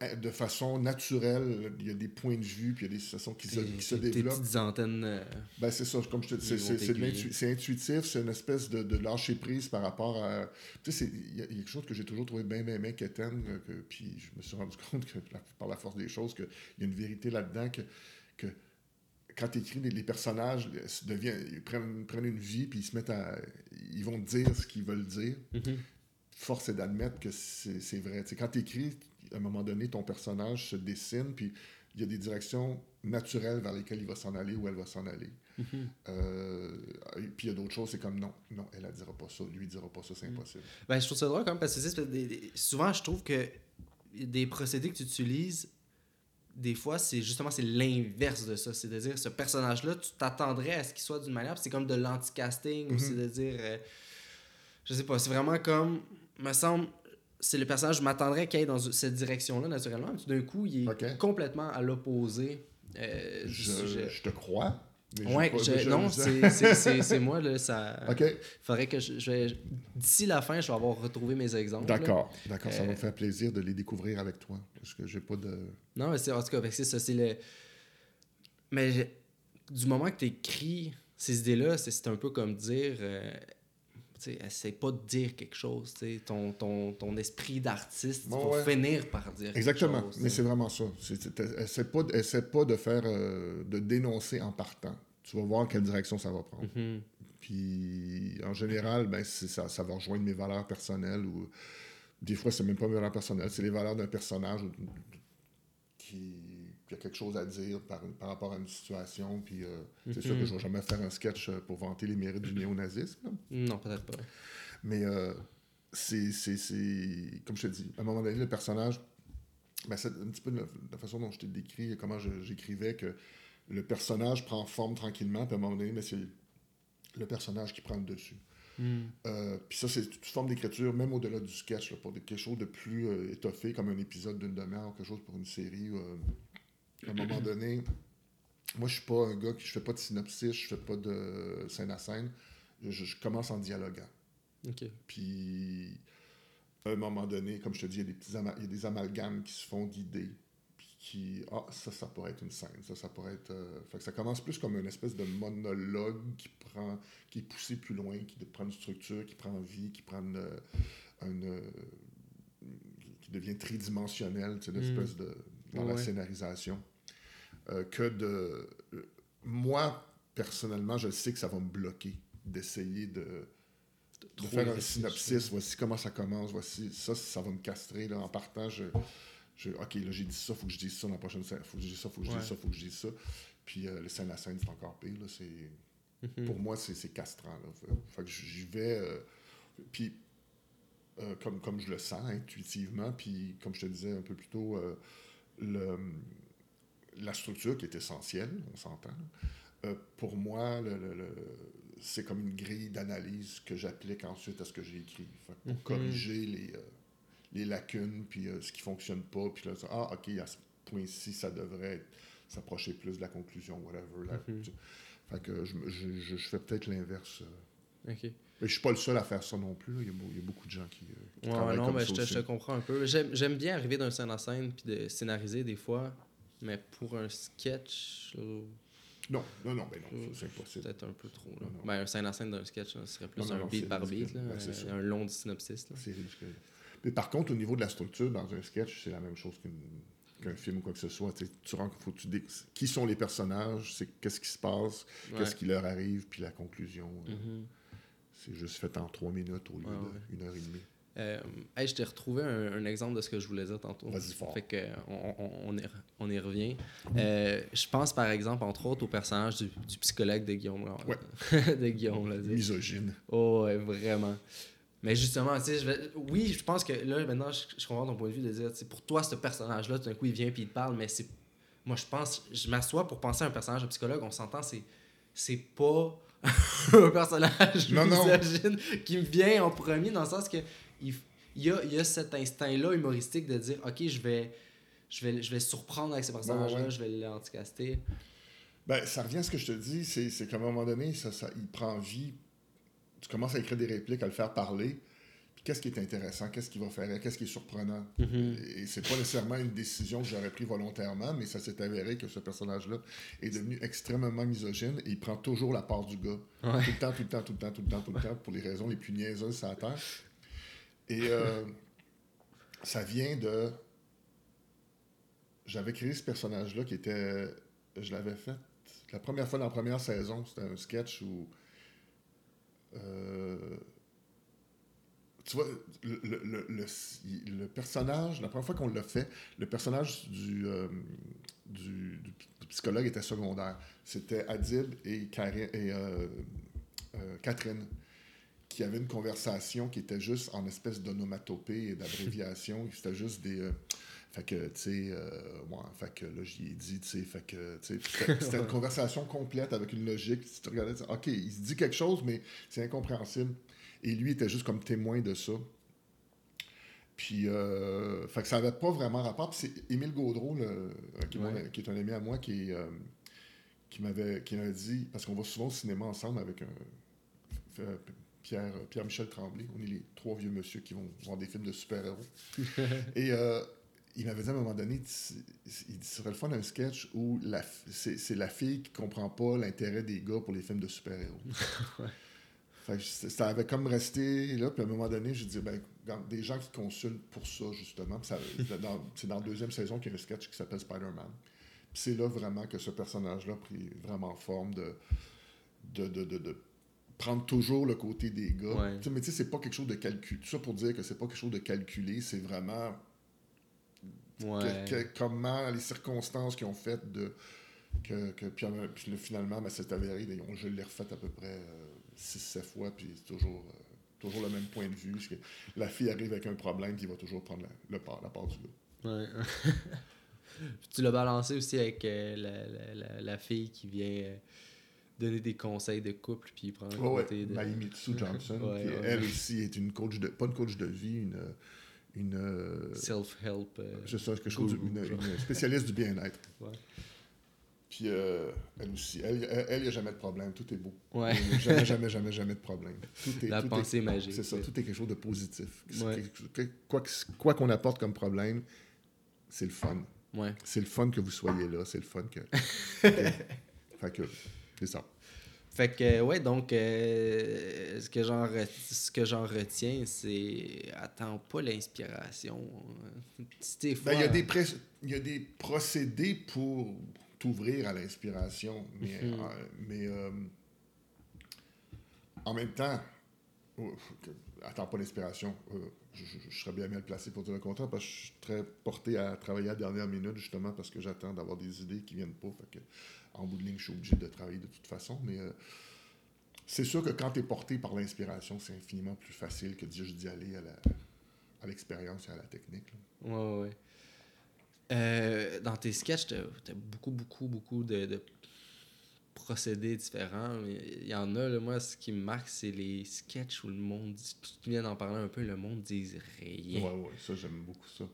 euh, de façon naturelle, il y a des points de vue, puis il y a des situations qui, se, qui se développent. Des petites antennes. Euh, ben, c'est ça, comme je te dis, c'est intuitif, c'est une espèce de, de, lâcher prise par rapport à. Tu sais, il y, a quelque chose que j'ai toujours trouvé bien, bien, bien quétaine, que, puis je me suis rendu compte que, par la force des choses, qu'il y a une vérité là-dedans, que, que quand tu écris, les, personnages deviennent, ils prennent, prennent, une vie, puis ils se mettent à. Ils vont dire ce qu'ils veulent dire. Mm-hmm. Force est d'admettre que c'est vrai. quand tu écris, à un moment donné, ton personnage se dessine, puis il y a des directions naturelles vers lesquelles il va s'en aller ou elle va s'en aller. Euh, puis il y a d'autres choses, c'est comme non, non, elle ne dira pas ça, lui ne dira pas ça, c'est mm. impossible. Ben, je trouve ça drôle quand même parce que souvent je trouve que des procédés que tu utilises des fois, c'est justement c'est l'inverse de ça. C'est-à-dire, ce personnage-là, tu t'attendrais à ce qu'il soit d'une manière, c'est comme de l'anti-casting, ou mhm. c'est-à-dire, euh, je sais pas, c'est vraiment comme, me semble, c'est le personnage, je m'attendrais qu'il aille dans cette direction-là, naturellement, tout d'un coup, il est complètement à l'opposé euh, je, te crois. Ouais, non, c'est moi, là, ça... OK. faudrait que je... D'ici la fin, je vais avoir retrouvé mes exemples. D'accord, d'accord, ça va me euh, faire plaisir de les découvrir avec toi, parce que j'ai pas de... Non, mais c'est, en tout cas, c'est ça, c'est le... Mais du moment que tu écris ces idées-là, c'est un peu comme dire... Euh, sais, essaie pas de dire quelque chose. Ton, ton, ton esprit d'artiste va finir par dire Exactement, quelque chose, mais c'est vraiment ça. Essaie pas, essaie pas de faire euh, de dénoncer en partant. Tu vas voir quelle direction ça va prendre. Mm-hmm. Puis en général, ben, ça, ça va rejoindre mes valeurs personnelles ou des fois, c'est même pas mes valeurs personnelles, c'est les valeurs d'un personnage qui y a quelque chose à dire par, par rapport à une situation. Puis euh, c'est sûr que mhm. je ne vais jamais faire un sketch euh, pour vanter les mérites du néonazisme. Non, peut-être pas. Mais euh, c'est, comme je te dis, à un moment donné, le personnage, ben, c'est un petit peu la, façon dont je t'ai décrit, comment j'écrivais, que le personnage prend forme tranquillement, puis à un moment donné, mais c'est le personnage qui prend le dessus. Hmm. puis ça, c'est toute forme d'écriture, même au-delà du sketch, pour quelque chose de plus étoffé, comme un épisode d'une demi-heure, ou quelque chose pour une série à un moment donné, moi, je suis pas un gars qui. Je fais pas de synopsis, je fais pas de scène à scène. Je, commence en dialoguant. OK. Puis, à un moment donné, comme je te dis, il y a des, petits il y a des amalgames qui se font d'idées. Puis qui. Ah, ça, ça pourrait être une scène. Ça, ça pourrait être. Euh, fait que ça commence plus comme une espèce de monologue qui prend. qui est poussé plus loin, qui prend une structure, qui prend vie, qui prend une. une qui devient tridimensionnel, c'est une hmm. espèce de. dans la scénarisation. Euh, que de... Moi, personnellement, je sais que ça va me bloquer d'essayer de, de faire un synopsis. Voici comment ça commence. Voici ça, ça va me castrer. Là. En partant, je, je OK, là, j'ai dit ça, il faut que je dise ça dans la prochaine scène. faut que je dise ça, il faut que je dise ça, il faut que je dise ça. Puis euh, les scènes à scène, c'est encore pire. Là. C'est, Pour moi, c'est, castrant. Là. Fait, que j'y vais. Euh, puis, comme, comme je le sens intuitivement, puis comme je te disais un peu plus tôt, le la structure qui est essentielle, on s'entend. Euh, pour moi, c'est comme une grille d'analyse que j'applique ensuite à ce que j'ai écrit. pour mhm. corriger les, euh, les lacunes, puis euh, ce qui ne fonctionne pas, puis là, ah, OK, point-ci, ça devrait s'approcher plus de la conclusion, whatever. Mhm. Fait que je, je, je fais peut-être l'inverse. OK. Mais je suis pas le seul à faire ça non plus. Il y a, il y a beaucoup de gens qui, euh, ouais, non, mais je, te, je te comprends un peu. J'aime bien arriver d'un scène en scène puis de scénariser des fois, mais pour un sketch. Non, non, non, ben non, c'est impossible. Peut-être un peu trop. Là. Ben, un scène en scène d'un sketch, ce serait plus un beat par beat, là, ben, un long synopsis. C'est ridicule. Mais par contre, au niveau de la structure, dans un sketch, c'est la même chose qu'un film ou quoi que ce soit. tu rends faut tu qui sont les personnages, c'est qu'est-ce qui se passe, qu'est-ce qui leur arrive, puis la conclusion. Euh, mm-hmm. C'est juste fait en trois minutes au lieu d'une heure et demie. Euh, je t'ai retrouvé un, exemple de ce que je voulais dire tantôt. Vas-y fort. Fait que, on, on, y, on y revient. Euh, je pense par exemple, entre autres, au personnage du, psychologue de Guillaume. Ouais. de Guillaume. Là, Misogyne. Oh, ouais, vraiment. Mais justement, tu sais, je oui, je pense que là, maintenant, je, comprends ton point de vue de dire, pour toi, ce personnage-là, tout d'un coup, il vient puis il te parle, mais c'est. Moi, je pense, je m'assois pour penser à un personnage de psychologue, on s'entend, c'est. C'est pas un personnage non, misogyne qui me vient en premier dans le sens que il, y, a, il y a cet instinct-là humoristique de dire Ok, je vais, je vais, je vais surprendre avec ce personnage-là, je vais l'anticaster. Ben, ça revient à ce que je te dis, c'est qu'à un moment donné, ça, ça, il prend vie tu commences à écrire des répliques, à le faire parler. Puis qu'est-ce qui est intéressant, qu'est-ce qui va faire, qu'est-ce qui est surprenant? Mm-hmm. Et c'est pas nécessairement une décision que j'aurais prise volontairement, mais ça s'est avéré que ce personnage-là est devenu extrêmement misogyne et il prend toujours la part du gars. Tout le temps, tout le temps, tout le temps, tout le temps, tout le temps, pour les raisons les plus niaiseuses la terre. Et euh, ça vient de. J'avais créé ce personnage-là qui était. Je l'avais fait la première fois dans la première saison. C'était un sketch où euh, tu vois, le, le, le, personnage, la première fois qu'on l'a fait, le personnage du, euh, du, psychologue était secondaire. C'était Adib et, et Catherine qui avaient une conversation qui était juste en espèce d'onomatopée et d'abréviation. C'était juste des. Fait que, tu sais, euh, fait que là, j'y ai dit, tu sais, fait que, tu sais, c'était une conversation complète avec une logique. Si tu regardais, OK, il se dit quelque chose, mais c'est incompréhensible. Et lui était juste comme témoin de ça. Puis, euh, fait que ça n'avait pas vraiment rapport. Puis c'est Émile Gaudreau, le, qui, qui, est un ami à moi, qui, euh, qui m'avait dit, parce qu'on va souvent au cinéma ensemble avec un, Pierre, Pierre-Michel Tremblay. On est les trois vieux monsieur qui vont voir des films de super-héros. Et euh, il m'avait dit à un moment donné, il serait le fun d'un sketch où c'est la fille qui comprend pas l'intérêt des gars pour les films de super-héros. ça avait comme resté là, puis à un moment donné, je dis, ben, des gens qui consultent pour ça, justement. C'est dans, la deuxième saison qu'il y a un sketch qui s'appelle Spider-Man. c'est là vraiment que ce personnage-là a pris vraiment forme de, de, de, prendre toujours le côté des gars. Mais tu sais, c'est pas quelque chose de calculé. Tout ça pour dire que c'est pas quelque chose de calculé, c'est vraiment comment les circonstances qui ont fait de. Que, que puis, finalement, ben, c'est avéré. je l'ai refait à peu près 6-7 euh, fois, puis c'est toujours, euh, toujours le même point de vue. Que la fille arrive avec un problème, il va toujours prendre la, le part, la part du gars. tu l'as balancé aussi avec euh, la, la, fille qui vient donner des conseils de couple, puis prendre oh, côté de... Johnson, elle aussi est une coach de... Pas une coach de vie, une une. Euh, Self-help. Euh, je sais, quelque chose, une, spécialiste du bien-être. Puis euh, elle aussi. Elle, il n'y a jamais de problème. Tout est beau. Ouais. Jamais, jamais, jamais, jamais de problème. Tout est, La pensée magique. C'est ça. Tout est quelque chose de positif. Quoi qu'on apporte comme problème, c'est le fun. Ouais. C'est le fun que vous soyez là. C'est le fun que. fait que, c'est ça. Fait que, ouais, donc, euh, ce que j'en retiens, c'est attends pas l'inspiration. Ben, il y, a des y a des procédés pour t'ouvrir à l'inspiration, mais, mhm. euh, mais euh, en même temps, oh, attends pas l'inspiration. Je, serais bien mal placé pour dire le contraire parce que je suis très porté à travailler à la dernière minute justement parce que j'attends d'avoir des idées qui viennent pas. Fait que en bout de ligne, je suis obligé de travailler de toute façon. Mais euh, c'est sûr que quand tu es porté par l'inspiration, c'est infiniment plus facile que juste d'y aller à l'expérience et à la technique. Oui, Ouais, ouais. Euh, dans tes sketchs, tu as, beaucoup, beaucoup, beaucoup de, procédés différents. Il y en a, là, moi, ce qui me marque, c'est les sketchs où le monde, tu viens d'en parler un peu, le monde dit rien. Ouais, ouais, ça, j'aime beaucoup ça.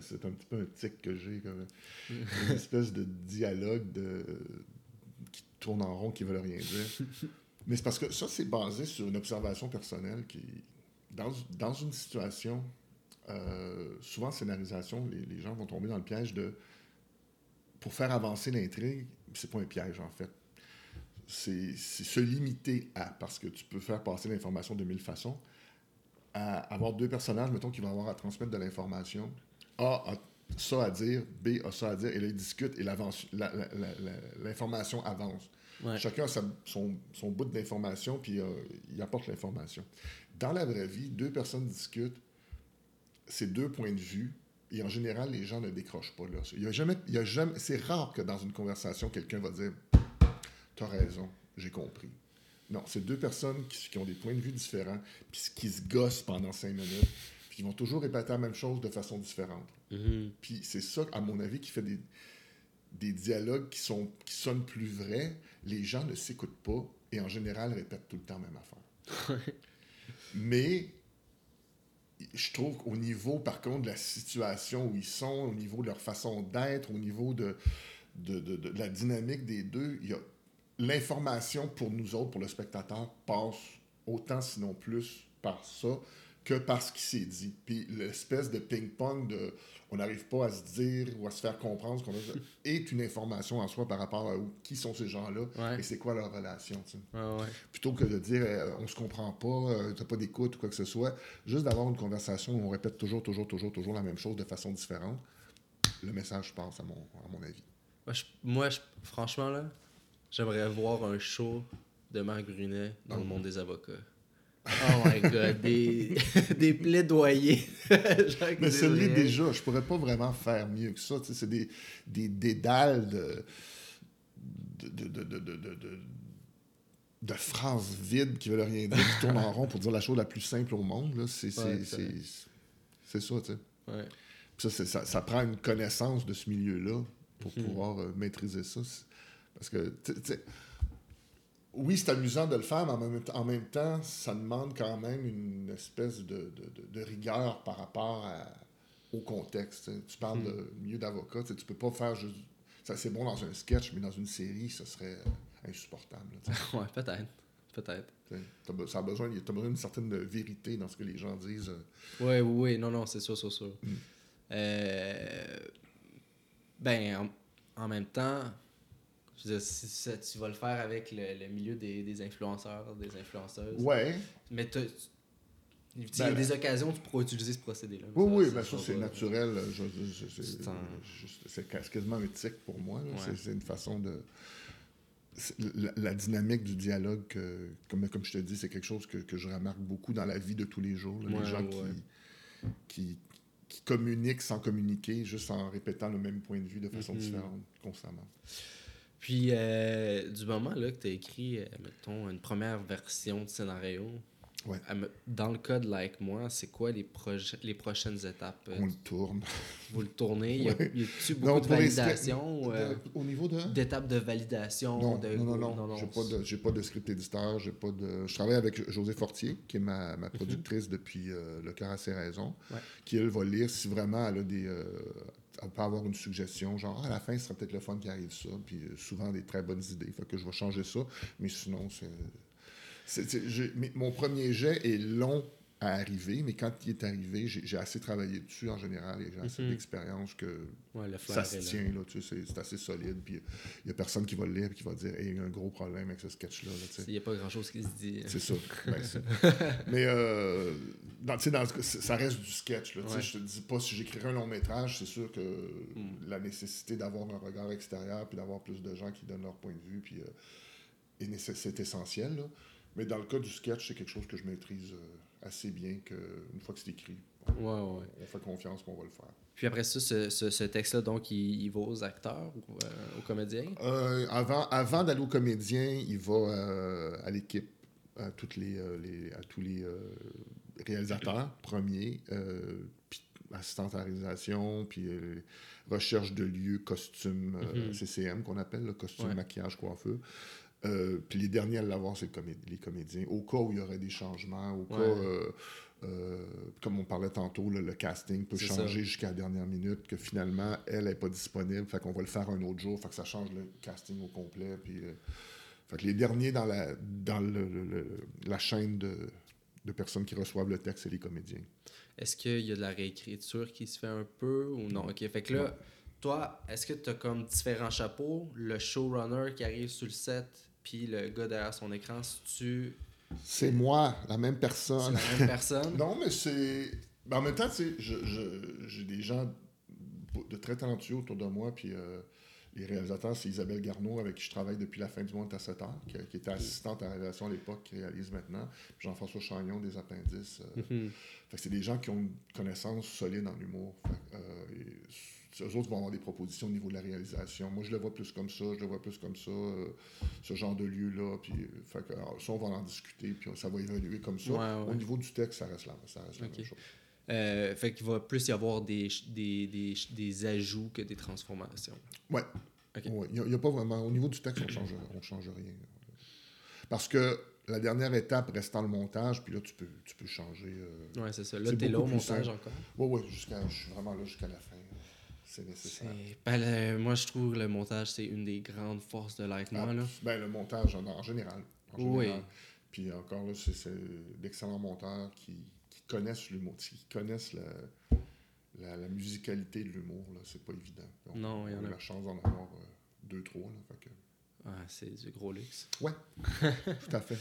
C'est un, petit peu un tic que j'ai, comme une espèce de dialogue de, qui tourne en rond, qui ne veut rien dire. Mais c'est parce que ça, c'est basé sur une observation personnelle qui, dans, dans une situation, euh, souvent scénarisation, les, les, gens vont tomber dans le piège de, pour faire avancer l'intrigue, c'est pas un piège en fait. C'est se limiter à, parce que tu peux faire passer l'information de mille façons, à avoir deux personnages, mettons, qui vont avoir à transmettre de l'information. A a ça à dire, B a ça à dire, et là, ils discutent et l'information avance. Chacun a son, son, bout d'information, puis euh, il apporte l'information. Dans la vraie vie, deux personnes discutent, c'est deux points de vue, et en général, les gens ne décrochent pas là. Il y a jamais, il y a jamais, c'est rare que dans une conversation, quelqu'un va dire T'as raison, j'ai compris. Non, c'est deux personnes qui, ont des points de vue différents, puis qui se gossent pendant cinq minutes, puis qui vont toujours répéter la même chose de façon différente. Mm-hmm. Puis c'est ça, à mon avis, qui fait des, des dialogues qui, sont, qui sonnent plus vrais. Les gens ne s'écoutent pas et en général répètent tout le temps la même affaire. Mais je trouve qu'au niveau, par contre, de la situation où ils sont, au niveau de leur façon d'être, au niveau de, de, de, de, la dynamique des deux, il y a l'information pour nous autres, pour le spectateur, passe autant, sinon plus, par ça que par ce qui s'est dit. Puis l'espèce de ping-pong de on n'arrive pas à se dire ou à se faire comprendre ce qu'on a est une information en soi par rapport à qui sont ces gens-là et c'est quoi leur relation. Plutôt que de dire euh, on se comprend pas, euh, t'as pas d'écoute ou quoi que ce soit, juste d'avoir une conversation où on répète toujours, toujours, toujours, toujours la même chose de façon différente, le message passe à mon, à mon avis. Moi, franchement, là, J'aimerais voir un show de Marc Brunet dans le monde des avocats. Oh my god, des, des plaidoyers. Mais celui déjà, je pourrais pas vraiment faire mieux que ça. C'est des, des dédales de de, de, de, de, de, phrases vides qui veulent rien dire, qui tournent en rond pour dire la chose la plus simple au monde. C'est ouais, ça, tu sais. Ouais. Ça, ça, ça, prend une connaissance de ce milieu-là pour mm-hmm. pouvoir euh, maîtriser ça. Parce que, oui, c'est amusant de le faire, mais en même, temps, ça demande quand même une espèce de, rigueur par rapport au contexte. Tu parles hmm. de milieu d'avocat, tu peux pas faire juste. Ça, c'est bon dans un sketch, mais dans une série, ça serait insupportable. ouais, peut-être. Peut-être. Ça a besoin, as besoin d'une certaine vérité dans ce que les gens disent. Oui, oui, oui. Non, non, c'est sûr, c'est sûr. Hmm. Euh, ben, en, même temps, si tu vas le faire avec le, milieu des, des, influenceurs, des influenceuses. Ouais. Mais tu il y a ben, des occasions où tu pourras utiliser ce procédé-là. Oui, oui, ben ça, c'est naturel. C'est quasiment éthique pour moi. C'est une façon de. La, dynamique du dialogue, comme, comme je te dis, c'est quelque chose que, que, je remarque beaucoup dans la vie de tous les jours. les gens qui, qui, qui, communiquent sans communiquer, juste en répétant le même point de vue de façon mm-hmm. différente constamment. Puis, euh, du moment là, que tu as écrit, euh, mettons, une première version de scénario, ouais. dans le cas de Like Moi, c'est quoi les, les prochaines étapes On le tourne. Vous le tournez? Y a-tu beaucoup de validation euh, Au niveau de? D'étapes de validation Non, non, non. non, J'ai pas, de, pas de script éditeur. J'ai pas de... Je travaille avec José Fortier, qui est ma, ma mhm. productrice depuis Le cœur à ses raisons, qui, elle, va lire si vraiment elle a des elle peut avoir une suggestion, genre ah, à la fin, ce serait peut-être le fun qui arrive ça, puis euh, souvent des très bonnes idées. Fait que je vais changer ça, mais sinon, c'est. mon premier jet est long à arriver, mais quand il est arrivé, j'ai assez travaillé dessus en général et j'ai assez mhm. d'expérience que ça se tient. Là, tu sais, c'est assez solide. Puis il n'y a personne qui va le lire et qui va dire il y a un gros problème avec ce sketch-là. Il n'y a pas grand-chose qui se dit. C'est ça. Ben, mais euh, dans, dans, ça reste du sketch. Là, Je te dis pas si j'écrirais un long métrage, c'est sûr que hmm. la nécessité d'avoir un regard extérieur puis d'avoir plus de gens qui donnent leur point de vue, puis euh, c'est essentiel. Là. Mais dans le cas du sketch, c'est quelque chose que je maîtrise. Euh, assez bien qu'une fois que c'est écrit, on, on fait confiance qu'on va le faire. Puis après ça, ce, ce, texte-là, donc, il, va aux acteurs ou euh, aux comédiens? Euh, avant avant d'aller aux comédiens, il va euh, à l'équipe, à, toutes les, les, à tous les réalisateurs premiers, puis assistante à la réalisation, puis recherche de lieux, costumes, mm-hmm. CCM qu'on appelle, le costume, maquillage, coiffeur. Euh, puis les derniers à l'avoir, c'est les comédiens. Au cas où il y aurait des changements, au cas. Euh, euh, comme on parlait tantôt, le casting peut changer jusqu'à la dernière minute, que finalement, elle n'est pas disponible, fait qu'on va le faire un autre jour, fait que ça change le casting au complet. Puis, fait que les derniers dans la, dans le, la chaîne de, de, personnes qui reçoivent le texte, c'est les comédiens. Est-ce qu'il y a de la réécriture qui se fait un peu ou non? OK, fait que là, toi, est-ce que tu as comme différents chapeaux? Le showrunner qui arrive sur le set, puis le gars derrière son écran, si tu c'est moi, la même personne. C'est la même personne? non, mais c'est. Ben, en même temps, tu sais, j'ai des gens de très talentueux autour de moi, puis euh, les réalisateurs, c'est Isabelle Garneau, avec qui je travaille depuis la fin du monde à 7 ans, qui, était assistante à la réalisation à l'époque, qui réalise maintenant, Jean-François Chagnon des Appendices. Euh. Mm-hmm. c'est des gens qui ont une connaissance solide en humour. Euh, eux autres vont avoir des propositions au niveau de la réalisation. Moi, je le vois plus comme ça, je le vois plus comme ça, euh, ce genre de lieu-là. Puis, fait que, ça, on va en discuter, puis ça va évoluer comme ça. Au niveau du texte, ça reste là, ça reste la même chose. Euh, fait qu'il va plus y avoir des, des, des, des ajouts que des transformations. Ouais. Il n'y a, pas vraiment. Au niveau du texte, on change, on change rien. Parce que la dernière étape restant le montage, puis là, tu peux, tu peux changer. Euh, ouais, c'est ça. Là, tu es là au montage encore. Oui, oui, je suis vraiment là jusqu'à la fin c'est nécessaire. Ben, moi, je trouve que le montage, c'est une des grandes forces de Light ah, là. Ben, le montage en, général. oui. Puis encore là, c'est d'excellents monteurs qui, qui connaissent l'humour, qui connaissent la, la, musicalité de l'humour. C'est pas évident. non, il y en a. la chance d'en avoir euh, deux, trois. Là, fait ah, c'est du gros luxe. Ouais, tout à fait.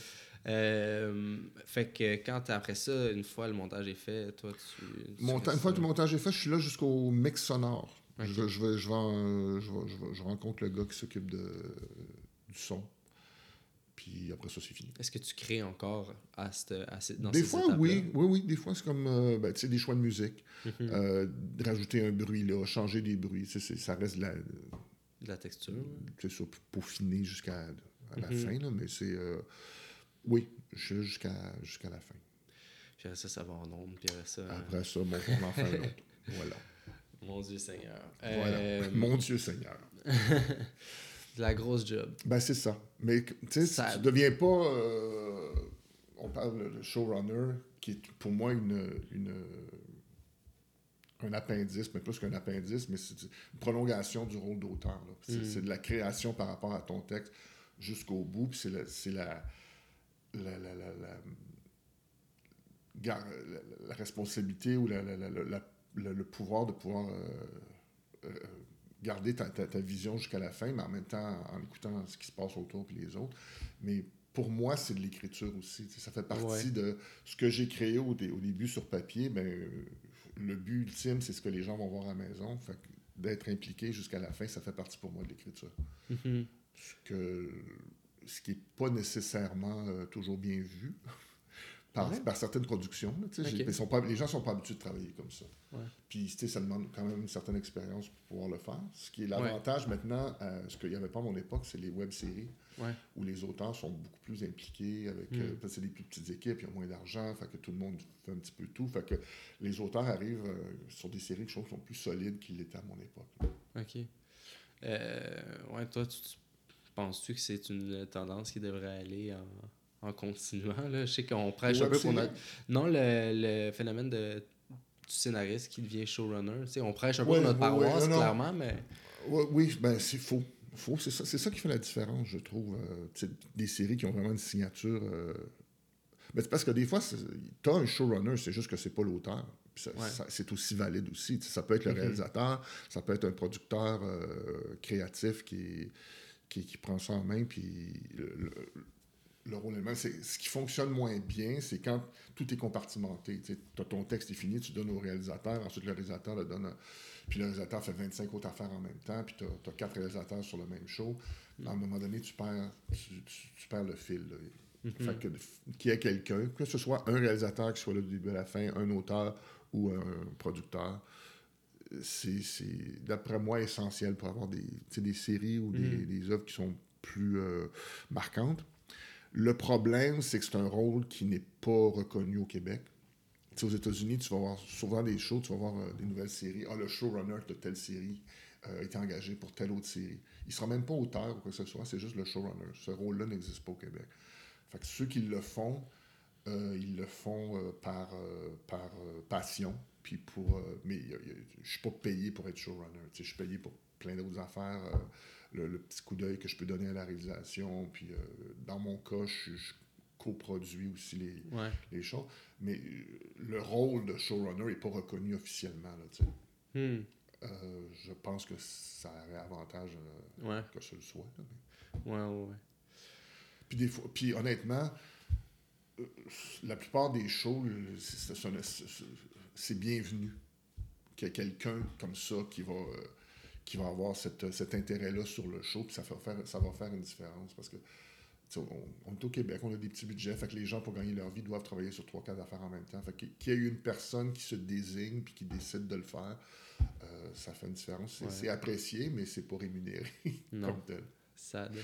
Euh, fait que quand après ça, une fois le montage est fait, toi, tu. une fois que le montage est fait, je suis là jusqu'au mix sonore. Je, je, je, rencontre le gars qui s'occupe du son. Puis après ça, c'est fini. Est-ce que tu crées encore à cette, à dans Des fois, oui. Oui, oui. Des fois, c'est comme euh, ben, des choix de musique. Mhm. Euh, rajouter un bruit là, changer des bruits. ça reste de la, de la texture. C'est ça, peaufiner jusqu'à la mhm. fin. Là, mais c'est. Euh, oui, je suis là jusqu'à jusqu'à la fin. Puis après ça, ça va en nombre. Puis après ça. Après ça, mon, on en fait un autre. Voilà. Mon Dieu Seigneur. Voilà. Euh, Mon Dieu Seigneur. de la grosse job. Ben, c'est ça. Mais tu sais, ça... tu deviens pas. Euh, on parle de showrunner, qui est pour moi une, une, un appendice, mais plus qu'un appendice, mais c'est une prolongation du rôle d'auteur. Mm. C'est de la création par rapport à ton texte jusqu'au bout. Puis c'est la, la, la, la, la, responsabilité ou la, le, pouvoir de pouvoir euh, euh, garder ta, ta, vision jusqu'à la fin, mais en même temps en écoutant ce qui se passe autour et les autres. Mais pour moi, c'est de l'écriture aussi. Ça fait partie de ce que j'ai créé au, au, début sur papier. Ben, le but ultime, c'est ce que les gens vont voir à la maison. d'être impliqué jusqu'à la fin, ça fait partie pour moi de l'écriture. Mm-hmm. ce, que, ce qui n'est pas nécessairement euh, toujours bien vu par, certaines productions. sont pas, les gens ne sont pas habitués de travailler comme ça. Puis ça demande quand même une certaine expérience pour pouvoir le faire. Ce qui est l'avantage maintenant, euh, ce qu'il n'y avait pas à mon époque, c'est les web-séries, où les auteurs sont beaucoup plus impliqués, avec mm. euh, c'est des plus petites équipes, il y a moins d'argent, fait que tout le monde fait un petit peu tout. Fait que les auteurs arrivent euh, sur des séries qui sont plus solides qu'ils l'étaient à mon époque. OK. ouais, toi, tu, penses-tu que c'est une tendance qui devrait aller en en continuant. Là. Je sais qu'on prêche un peu pour notre. Non, le, le phénomène de, du scénariste qui devient showrunner. Tu sais, on prêche un peu pour notre paroisse, clairement, mais. oui, ben c'est faux. faux c'est ça, ça, qui fait la différence, je trouve. Euh, des séries qui ont vraiment une signature. Euh... Ben, c'est parce que des fois, tu as un showrunner, c'est juste que c'est pas l'auteur. C'est aussi valide aussi. ça peut être le mm-hmm. réalisateur, ça peut être un producteur euh, créatif qui, qui, qui, prend ça en main, puis le, le rôle même. Ce qui fonctionne moins bien, c'est quand tout est compartimenté. Tu as ton texte est fini, tu donnes au réalisateur, ensuite le réalisateur le donne. puis le réalisateur fait 25 autres affaires en même temps, puis tu as, quatre réalisateurs sur le même show. À un moment donné, tu perds, tu, perds le fil. Mm-hmm. Qu'il y ait quelqu'un, que ce soit un réalisateur qui soit là du début à la fin, un auteur ou un producteur, c'est, d'après moi essentiel pour avoir des, des séries ou des, mm. des œuvres qui sont plus euh, marquantes. Le problème, c'est que c'est un rôle qui n'est pas reconnu au Québec. aux États-Unis, tu vas voir souvent des shows, tu vas voir euh, des nouvelles séries. Ah, le showrunner de telle série euh, été engagé pour telle autre série. Il ne sera même pas auteur ou quoi que ce soit, c'est juste le showrunner. Ce rôle-là n'existe pas au Québec. Fait que ceux qui le font, ils le font par, par passion. Puis pour, mais je suis pas payé pour être showrunner. Je suis payé pour plein d'autres affaires. Le, petit coup d'œil que je peux donner à la réalisation. Puis dans mon cas, je, je coproduis aussi les, les shows. Mais le rôle de showrunner n'est pas reconnu officiellement. Là, hmm. Euh, je pense que ça aurait avantage euh, que ce le soit. Ouais, ouais, Puis, des fois, puis honnêtement, euh, la plupart des shows, c'est bienvenu qu'il y ait quelqu'un comme ça qui va, qui va avoir cette, cet intérêt-là sur le show, puis ça, va faire, ça va faire une différence. Parce que on, est au Québec, on a des petits budgets, fait que les gens, pour gagner leur vie, doivent travailler sur trois, quatre affaires en même temps. Fait qu'il y ait une personne qui se désigne puis qui décide de le faire, euh, ça fait une différence. C'est apprécié, mais c'est pas rémunéré comme tel.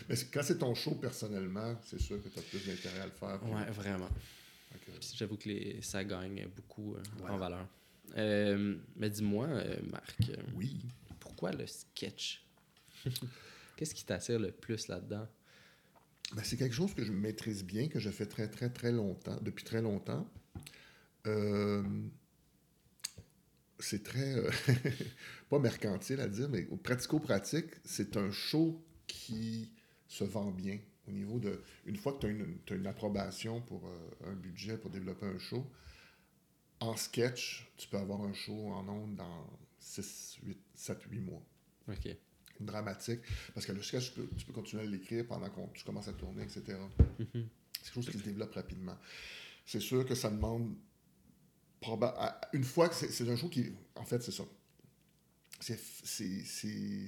Mais quand c'est ton show personnellement, c'est sûr que tu as plus d'intérêt à le faire. Oui, vraiment. J'avoue que les, ça gagne beaucoup euh, en valeur. Euh, mais dis-moi, Marc. oui. Pourquoi le sketch? Qu'est-ce qui t'attire le plus là-dedans? Ben, c'est quelque chose que je maîtrise bien, que je fais très, très, très longtemps, depuis très longtemps. Euh, c'est très, euh, pas mercantile à dire, mais pratico-pratique, c'est un show qui se vend bien. Au niveau de, une fois que tu as, une, approbation pour euh, un budget pour développer un show, en sketch, tu peux avoir un show en ondes dans 6, 8, 7, 8 mois. OK dramatique. Parce que le sketch, tu peux, tu peux continuer à l'écrire pendant que tu commences à tourner, etc. Mm-hmm. C'est quelque chose qui se développe rapidement. C'est sûr que ça demande. Une fois que c'est un show qui. En fait, c'est ça. C'est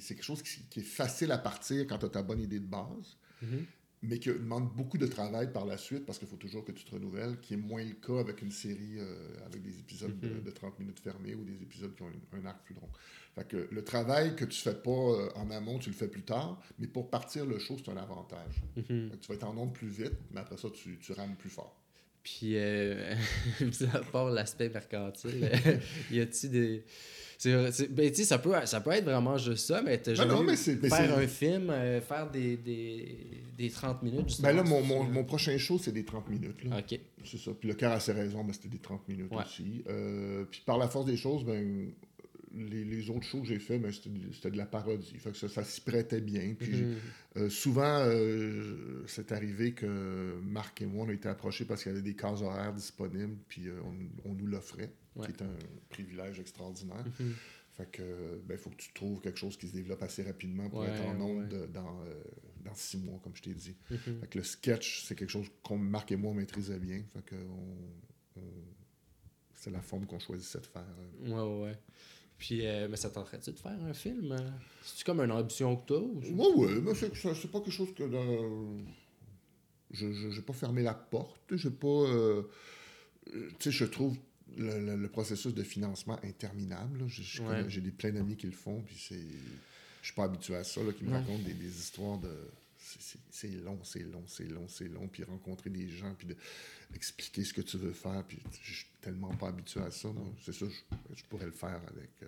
quelque chose qui, est facile à partir quand tu as ta bonne idée de base. Mm-hmm mais qui demande beaucoup de travail par la suite parce qu'il faut toujours que tu te renouvelles, qui est moins le cas avec une série euh, avec des épisodes de, 30 mhm. minutes fermés ou des épisodes qui ont un, arc plus long. Fait que le travail que tu fais pas euh, en amont, tu le fais plus tard, mais pour partir le show, c'est un avantage. Mhm. Tu vas être en onde plus vite, mais après ça, tu, tu rames plus fort. Puis, euh, à part l'aspect mercantile, y a-t-il des ben, ça, peut, ça peut être vraiment juste ça, mais t'as jamais faire un film, euh, faire des, des, des 30 minutes. Ben là, mon, mon, mon, prochain show, c'est des 30 minutes. Là. OK. C'est ça. Puis le cœur a ses raisons, mais c'était des 30 minutes aussi. Euh, puis par la force des choses, ben, les, les, autres shows que j'ai fait, ben, c'était de la parodie. Fait que ça, ça s'y prêtait bien. Puis mm-hmm. euh, souvent, c'est arrivé que Marc et moi, on a été approchés parce qu'il y avait des cases horaires disponibles, puis on, on, nous l'offrait qui est un privilège extraordinaire. Mhm. Fait que, ben, faut que tu trouves quelque chose qui se développe assez rapidement pour être en onde dans, euh, dans six mois, comme je t'ai dit. Mhm. Fait que le sketch, c'est quelque chose qu'on, Marc et moi, maîtrisait bien. Fait que c'est la forme qu'on choisissait de faire. Ouais, ouais, ouais. Puis, euh, mais ça tenterait-tu de faire un film? Hein? C'est-tu comme une ambition que tu as? Oui, oui. Mais c'est, pas quelque chose que... je n'ai pas fermé la porte. J'ai pas... Euh, tu sais, je trouve le, processus de financement interminable. J'ai des plein d'amis qui le font, puis c'est. Je suis pas habitué à ça, là, qui me racontent des, histoires de. C'est long, c'est long, c'est long, c'est long, puis rencontrer des gens, puis de, expliquer ce que tu veux faire, puis je suis tellement pas habitué à ça. C'est ça, je, pourrais le faire avec euh,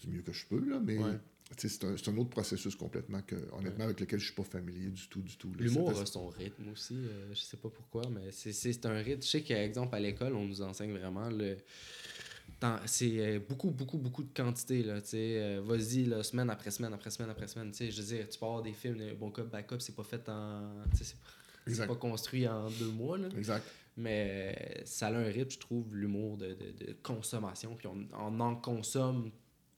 du mieux que je peux, là, mais c'est un, autre processus complètement que, honnêtement, avec lequel je suis pas familier du tout, du tout. L'humour a son rythme aussi. Euh, je sais pas pourquoi, mais c'est un rythme. Je sais qu'exemple, à l'école, on nous enseigne vraiment le. C'est euh, beaucoup, beaucoup, beaucoup de quantité. Là, euh, Vas-y, semaine après semaine, après semaine, après semaine. Je veux dire, tu peux avoir des films, Bon Cop, Backup, c'est pas fait en. C'est pas, construit en deux mois. Là. Exact. Mais ça a un rythme, je trouve, l'humour de, de, de, consommation. Puis on, on en consomme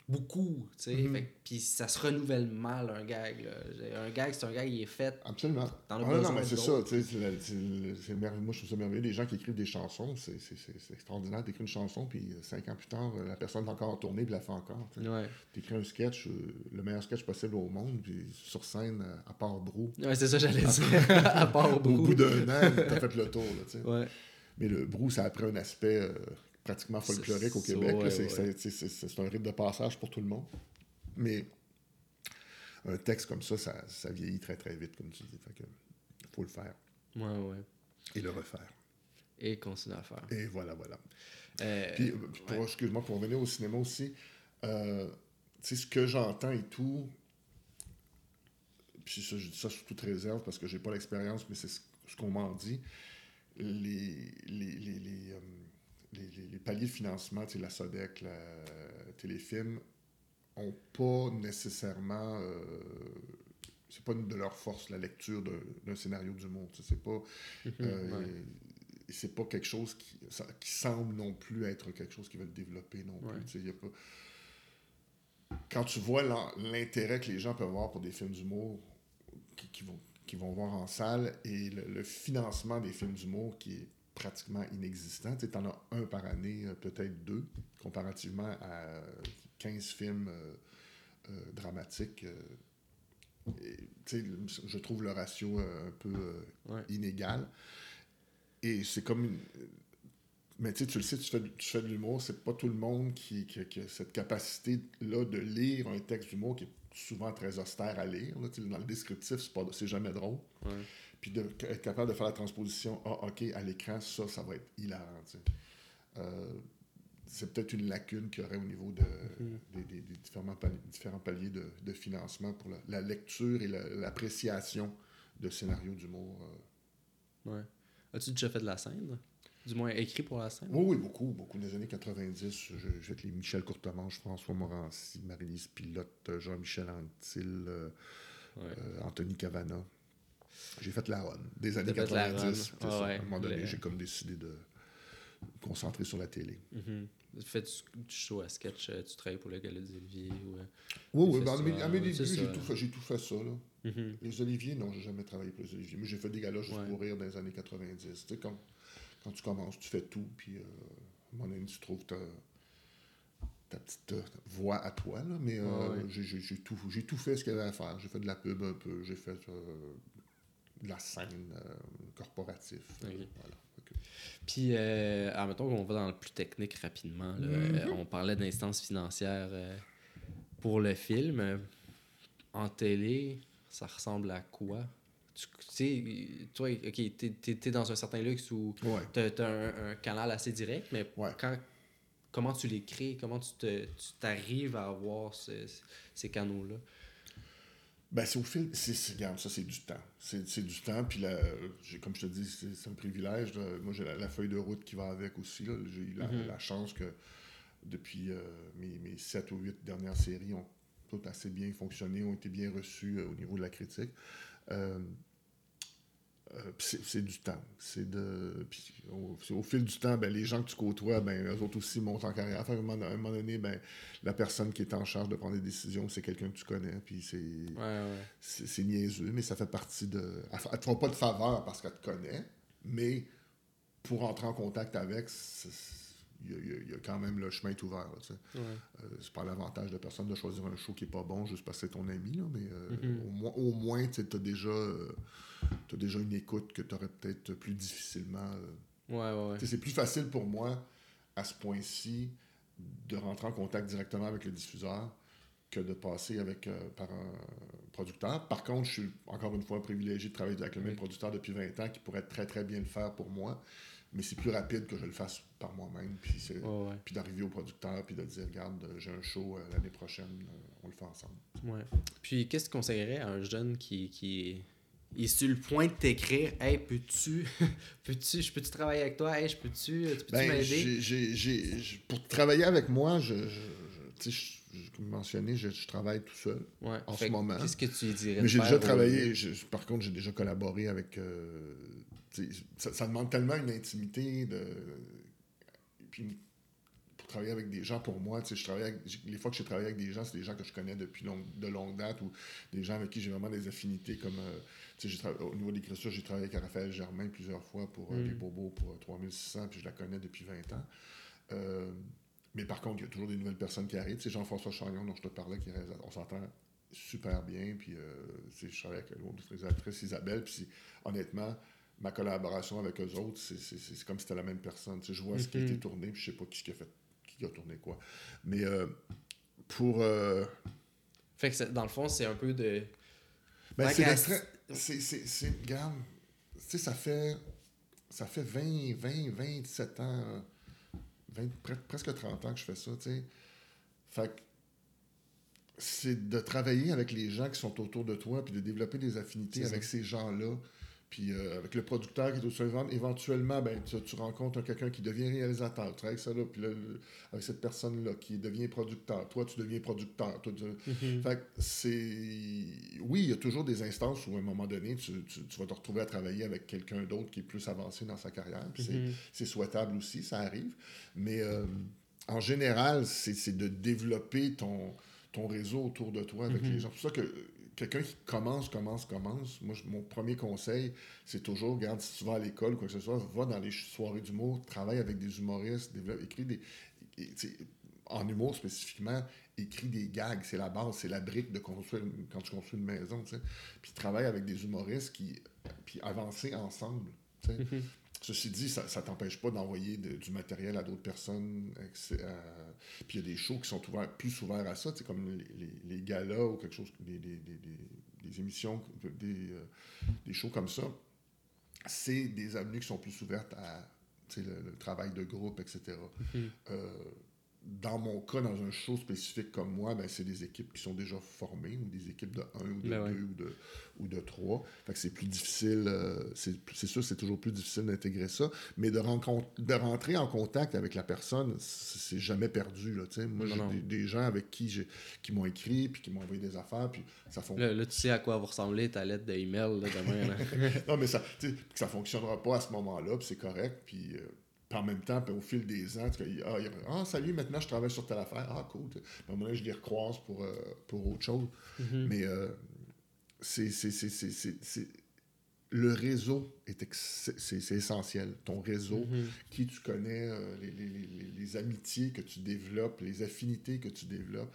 beaucoup, tu sais. Mhm. Puis ça se renouvelle mal, un gag. Là. Un gag, c'est un gag, il est fait. Absolument. Dans le ah, non, mais c'est ça, tu sais. Moi, je trouve ça merveilleux. Les gens qui écrivent des chansons, c'est extraordinaire d'écrire une chanson, puis euh, cinq ans plus tard, euh, la personne est encore en tournée, puis la fait encore. Tu écris un sketch, euh, le meilleur sketch possible au monde, puis sur scène, à part Brou. Ouais, c'est ça, j'allais dire. à part Brou. Au bout d'un an, t'as fait le tour, là, tu sais. Ouais. Mais le Brou, ça a pris un aspect pratiquement folklorique au Québec. c'est un rite de passage pour tout le monde. Mais un texte comme ça, ça, vieillit très très vite, comme tu dis. faut le faire. Ouais, ouais. Et le refaire. Et continuer à faire. Et voilà, voilà. Euh, puis, excuse-moi, pour revenir au cinéma aussi, euh, tu sais, ce que j'entends et tout, puis ça, je dis ça sous toute réserve parce que j'ai pas l'expérience, mais c'est ce, qu'on m'en dit les, les, les, les, euh, les, les paliers de financement, la SODEC, la Téléfilm, n'ont pas nécessairement. Euh, c'est pas de leur force la lecture d'un scénario du monde. C'est pas. Mhm, euh, c'est pas quelque chose qui, qui semble non plus être quelque chose qui va le développer non plus. Y a pas... Quand tu vois l'intérêt que les gens peuvent avoir pour des films d'humour qui, vont, qui vont voir en salle et le, financement des films d'humour qui est pratiquement inexistant. Tu en as un par année, euh, peut-être deux, comparativement à 15 films euh, euh, dramatiques. je trouve le ratio un peu inégal. Et c'est comme une... Mais tu le sais, tu fais, tu fais de l'humour, c'est pas tout le monde qui, qui, a cette capacité-là de lire un texte d'humour qui est souvent très austère à lire. dans le descriptif, c'est jamais drôle. Puis d'être capable de faire la transposition, ah, OK, à l'écran, ça, ça va être hilarant. Euh, c'est peut-être une lacune qu'il y aurait au niveau de, mm-hmm. des, différents, paliers, différents paliers de, de, financement pour la, lecture et l'appréciation de scénarios d'humour. Euh. Ouais. As-tu déjà fait de la scène? Du moins écrit pour la scène? Oui, oui, beaucoup. Beaucoup des années 90. J'ai fait les Michel Courtemanche, François Morancy, Marie-Lise Pilote, Jean-Michel Antil, euh, euh, Anthony Cavana. J'ai fait la run. Des années 90. Ah, à un moment donné, j'ai comme décidé de me concentrer sur la télé. Mm -hmm. Fais du, show à sketch, euh, tu travailles pour le Gala des Oliviers ou, Oui, oui, ben, à mes, débuts, j'ai tout, fait, tout fait ça. Là. Mm-hmm. Les Oliviers, non, j'ai jamais travaillé pour les Oliviers. Mais j'ai fait des galas juste pour rire dans les années 90. Tu sais, comme quand tu commences, tu fais tout, puis euh, à un moment donné, tu trouves ta, ta petite euh, voix à toi. Là, mais euh, j'ai tout, tout fait ce qu'il y avait à faire. J'ai fait de la pub un peu, j'ai fait de la scène corporative. Voilà. Puis, euh, mettons qu'on va dans le plus technique rapidement. Mm-hmm. on parlait d'instances financières pour le film. En télé, ça ressemble à quoi? tu sais, toi, OK, t'es es, dans un certain luxe où t'as un, un, canal assez direct, mais quand, comment tu les crées, comment tu t'arrives à avoir ces canaux-là? Ben, c'est au fil. Regarde, ça, c'est du temps. C'est du temps. Puis, la, comme je te dis, c'est un privilège. Moi, j'ai la, feuille de route qui va avec aussi. J'ai eu mm-hmm. la, chance que depuis euh, mes, mes 7 ou 8 dernières séries ont toutes assez bien fonctionné, ont été bien reçues euh, au niveau de la critique. Euh, c'est du temps. C'est de. au, fil du temps, ben, les gens que tu côtoies, ben, eux autres aussi montent en carrière. à un moment, donné, ben, la personne qui est en charge de prendre des décisions, c'est quelqu'un que tu connais. Puis c'est c'est niaiseux, mais ça fait partie de. Elle ne te fera pas de faveur parce qu'elle te connaît, mais pour entrer en contact avec, il y, a, quand même le chemin est ouvert. Euh, c'est pas l'avantage de personne de choisir un show qui est pas bon juste parce que c'est ton ami, là, mais euh, mm-hmm. au, moins, au moins tu as déjà, euh, as déjà une écoute que tu aurais peut-être plus difficilement. c'est plus facile pour moi, à ce point-ci, de rentrer en contact directement avec le diffuseur que de passer avec, par un producteur. Par contre, je suis encore une fois privilégié de travailler avec le même producteur depuis 20 ans qui pourrait très très bien le faire pour moi mais c'est plus rapide que je le fasse par moi-même, puis, puis d'arriver au producteur, puis de dire, regarde, j'ai un show euh, l'année prochaine, euh, on le fait ensemble. Ouais. Puis qu'est-ce que tu conseillerais à un jeune qui, qui est sur le point de t'écrire, hey, peux-tu, peux-tu, je peux-tu travailler avec toi, hey, je peux-tu, tu peux-tu ben, m'aider? pour travailler avec moi, je, je, je comme mentionné, je, travaille tout seul en ce moment. Qu'est-ce que tu dirais? Mais j'ai déjà travaillé, par contre, j'ai déjà collaboré avec euh, ça, demande tellement une intimité de. Puis, pour travailler avec des gens, pour moi, je travaille les fois que j'ai travaillé avec des gens, c'est des gens que je connais depuis de longue date ou des gens avec qui j'ai vraiment des affinités. Comme euh, au niveau de l'écriture, j'ai travaillé avec Raphaël Germain plusieurs fois pour euh, Les mm. Bobos pour 3600, euh, puis je la connais depuis 20 ans. mais par contre, il y a toujours des nouvelles personnes qui arrivent. C'est Jean-François Chagnon dont je te parlais, qui on s'entend super bien. Puis je travaille avec l'autre réalisatrice Isabelle. Puis honnêtement, ma collaboration avec eux autres, c'est comme si c'était la même personne. je vois ce qui a été mhm. tourné, puis je sais pas qui, a fait, qui a tourné quoi. Mais euh, pour. Euh, fait que dans le fond, c'est un peu de. Ben, c'est C'est. Regarde, tu sais, ça fait. Ça fait 20, 20, 27 ans, 20, presque 30 ans que je fais ça, tu sais. Fait que c'est de travailler avec les gens qui sont autour de toi, puis de développer des affinités avec ces gens-là Puis euh, avec le producteur qui est au suivant, éventuellement, ben, tu, rencontres quelqu'un qui devient réalisateur. Tu travailles avec ça, là, puis là, avec cette personne-là qui devient producteur. Toi, tu deviens producteur. Toi. Fait c'est... Oui, il y a toujours des instances où, à un moment donné, tu, vas te retrouver à travailler avec quelqu'un d'autre qui est plus avancé dans sa carrière. Mm-hmm. c'est souhaitable aussi, ça arrive. Mais euh, en général, c'est de développer ton, ton réseau autour de toi avec mm-hmm. les gens. C'est pour ça que quelqu'un qui commence, commence, commence, moi, mon premier conseil, c'est toujours, regarde, si tu vas à l'école quoi que ce soit, va dans les soirées d'humour, travaille avec des humoristes, développe, écris des. en humour spécifiquement, écris des gags, c'est la base, c'est la brique de construire quand tu construis une maison, tu sais. Puis travaille avec des humoristes qui. Puis avancer ensemble, tu sais. Ceci dit, ça ne t'empêche pas d'envoyer du matériel à d'autres personnes. Euh, puis il y a des shows qui sont ouverts, plus ouverts à ça, comme les, les, les, galas ou quelque chose, des, des, des, émissions, des, euh, des shows comme ça. C'est des avenues qui sont plus ouvertes à le, travail de groupe, etc dans mon cas, dans un show spécifique comme moi, ben, c'est des équipes qui sont déjà formées, ou des équipes de 1 ou de 2 ben ou de, ou de 3. Fait que c'est plus difficile, euh, c'est sûr, c'est toujours plus difficile d'intégrer ça, mais de, de rentrer en contact avec la personne, c'est jamais perdu. Là, moi, j'ai des, gens avec qui, qui m'ont écrit, puis qui m'ont envoyé des affaires, puis ça fonctionne. Là, tu sais à quoi va ressembler ta lettre d'email demain. non, mais ça, ça fonctionnera pas à ce moment-là, puis c'est correct, puis... Euh, en même temps, au fil des ans, tu ah, ah, salut, maintenant je travaille sur telle affaire. Ah, cool. Puis à un moment donné, je les recroise pour, euh, pour autre chose. Mm-hmm. Mais euh, c'est, le réseau, est c'est, essentiel. Ton réseau, mm-hmm. qui tu connais, euh, les, les, les, amitiés que tu développes, les affinités que tu développes.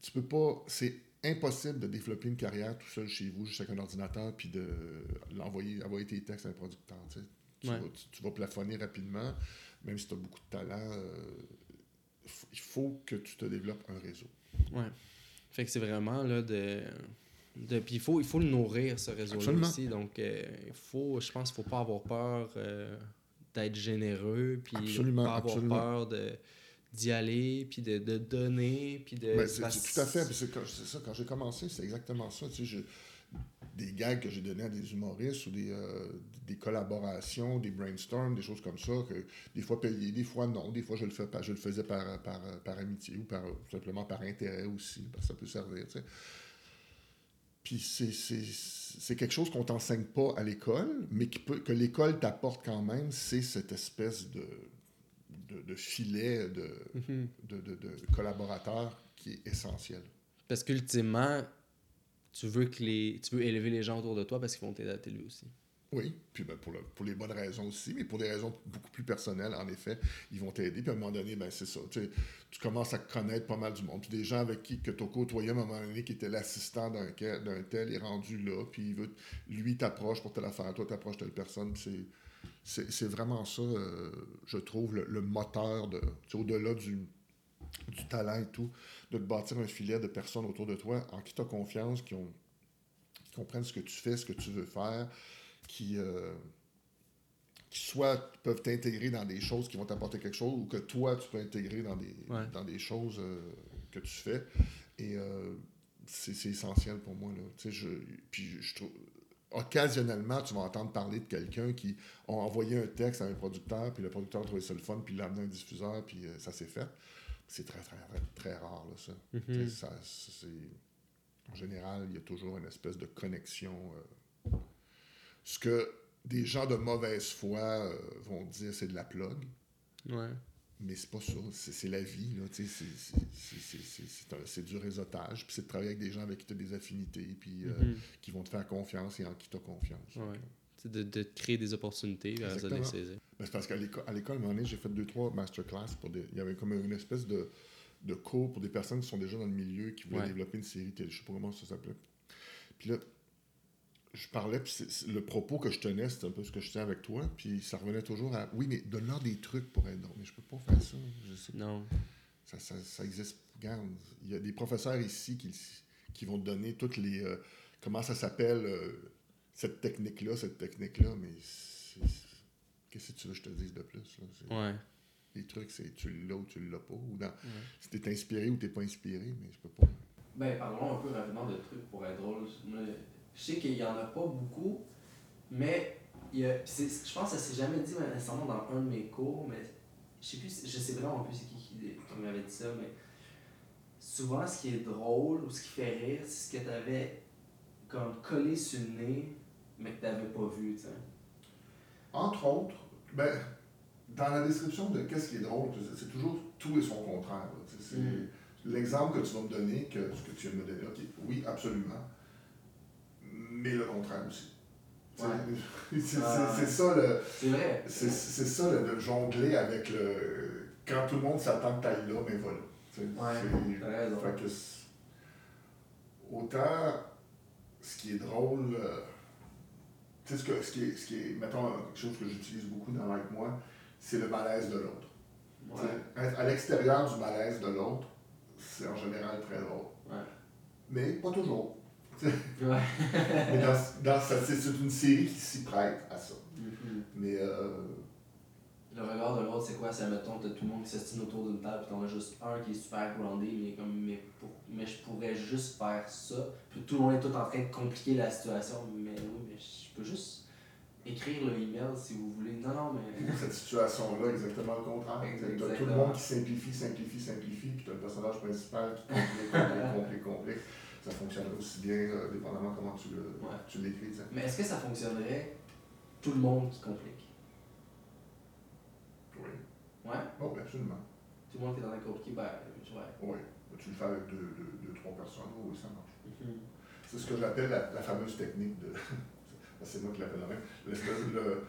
Tu peux pas. C'est impossible de développer une carrière tout seul chez vous, juste avec un ordinateur, puis de l'envoyer, envoyer tes textes à un producteur. Tu vas, plafonner rapidement, même si tu as beaucoup de talent. Euh, il faut que tu te développes un réseau. Ouais. Fait que c'est vraiment là de. de puis il faut, il faut le nourrir, ce réseau-là aussi. Donc, euh, il faut, je pense qu'il ne faut pas avoir peur euh, d'être généreux, puis pas avoir peur de d'y aller, puis de, de, donner, puis de... Ben, c'est, tout à fait, c'est, ça, quand j'ai commencé, c'est exactement ça, tu sais, je, des gags que j'ai donnés à des humoristes ou des, euh, des collaborations, des brainstorms, des choses comme ça, que des fois payé, des fois non, des fois je le, fais, je le faisais par, par, par amitié ou par, simplement par intérêt aussi, parce que ça peut servir, tu sais. Puis c'est quelque chose qu'on t'enseigne pas à l'école, mais qui peut, que l'école t'apporte quand même, c'est cette espèce de, de, de filet de, mm-hmm. de, de, de collaborateurs qui est essentiel. Parce qu'ultimement, tu veux que les tu veux élever les gens autour de toi parce qu'ils vont t'aider à t'élever aussi. Oui, puis ben pour, pour, les bonnes raisons aussi, mais pour des raisons beaucoup plus personnelles, en effet, ils vont t'aider. Puis à un moment donné, ben c'est ça. Tu, tu commences à connaître pas mal du monde. Puis des gens avec qui que tu as côtoyé à un moment donné, qui était l'assistant d'un tel, est rendu là, puis il veut, lui t'approche pour telle affaire, toi t'approches telle personne. C'est, c'est, vraiment ça, euh, je trouve, le, moteur de. Au-delà du, du talent et tout, de te bâtir un filet de personnes autour de toi en qui tu as confiance, qui, ont, comprennent ce que tu fais, ce que tu veux faire, qui, euh, qui soit peuvent t'intégrer dans des choses qui vont t'apporter quelque chose ou que toi, tu peux intégrer dans des, dans des choses euh, que tu fais. Et euh, c'est essentiel pour moi. Là. Je, puis je trouve occasionnellement, tu vas entendre parler de quelqu'un qui a envoyé un texte à un producteur, puis le producteur a trouvé ça le fun, puis il l'a amené à un diffuseur, puis ça s'est fait c'est très, très, très, rare, là, ça. Mm-hmm. En général, il y a toujours une espèce de connexion. Euh, ce que des gens de mauvaise foi euh, vont dire, c'est de la plug. Ouais. Mais c'est pas ça. C'est la vie, là. C'est du réseautage. Puis c'est de travailler avec des gens avec qui tu as des affinités, puis euh, mm-hmm. qui vont te faire confiance et en qui tu as confiance. Ouais de, de, créer des opportunités à les ben, c'est parce qu'à l'école, à l'école, j'ai fait deux, trois masterclass pour des. Il y avait comme une espèce de, de cours pour des personnes qui sont déjà dans le milieu, qui voulaient développer une série télé. Je sais pas comment ça s'appelait. Puis là, je parlais, puis le propos que je tenais, c'était un peu ce que je tiens avec toi, puis ça revenait toujours à oui, mais donne-leur des trucs pour être drôle. Mais je peux pas faire ça. Je sais non. Ça, ça, ça, existe. Regarde, il y a des professeurs ici qui, qui vont te donner toutes les. Euh, comment ça s'appelle euh, cette technique-là, cette technique-là, mais qu'est-ce que tu veux que je te dise de plus? Là? Ouais. Les trucs, c'est tu l'as ou tu l'as pas. Ou dans, Si t'es inspiré ou t'es pas inspiré, mais je peux pas. Ben, parlons un peu rapidement de trucs pour être drôle. Je sais qu'il y en a pas beaucoup, Mais il y a, je pense que ça s'est jamais dit nécessairement dans un de mes cours, mais je sais plus, je sais vraiment plus c'est qui qui, m'avait dit ça, mais souvent ce qui est drôle ou ce qui fait rire, c'est ce que tu avais comme collé sur le nez, mais que tu n'avais pas vu, tu sais. Entre autres, ben, dans la description de qu'est-ce qui est drôle, c'est toujours tout et son contraire. C'est mm. l'exemple que tu vas me donner, que, ce que tu viens de me donner, ok, oui, absolument, mais le contraire aussi. C'est ça le. C'est ça le, jongler avec le. Quand tout le monde s'attend que tu ailles là, mais voilà. Ouais, fait que autant ce qui est drôle, euh, tu sais, ce, que, ce, qui est, ce qui est, mettons, quelque chose que j'utilise beaucoup dans Like Moi, c'est le malaise de l'autre. À l'extérieur du malaise de l'autre, c'est en général très drôle. Mais pas toujours. mais dans, c'est une série qui s'y prête à ça. Mm-hmm. Mais. Euh, le regard de l'autre, c'est quoi? C'est, mettons, t'as tout le monde qui s'estime autour d'une table, puis t'en as juste un qui est super groundé, mais comme, mais, pour, mais je pourrais juste faire ça. Puis tout le monde est tout en train de compliquer la situation. Mais oui, mais je peux juste écrire le email si vous voulez. Non, non, mais. Cette situation-là, exactement le contraire. T'as tout le monde qui simplifie, simplifie, simplifie, puis t'as le personnage principal qui complique, complique, complique, complique ça fonctionnerait aussi bien, euh, dépendamment comment tu, tu l'écris. Mais est-ce que ça fonctionnerait tout le monde qui complique Oui. Oh, absolument. Tout le monde qui est dans la compliqué, ben, ouais. Oui. Tu le fais avec deux, deux, deux trois personnes, oui, ça marche. Mm-hmm. C'est ce que j'appelle la, la, fameuse technique de. c'est moi qui l'appelle même. Le,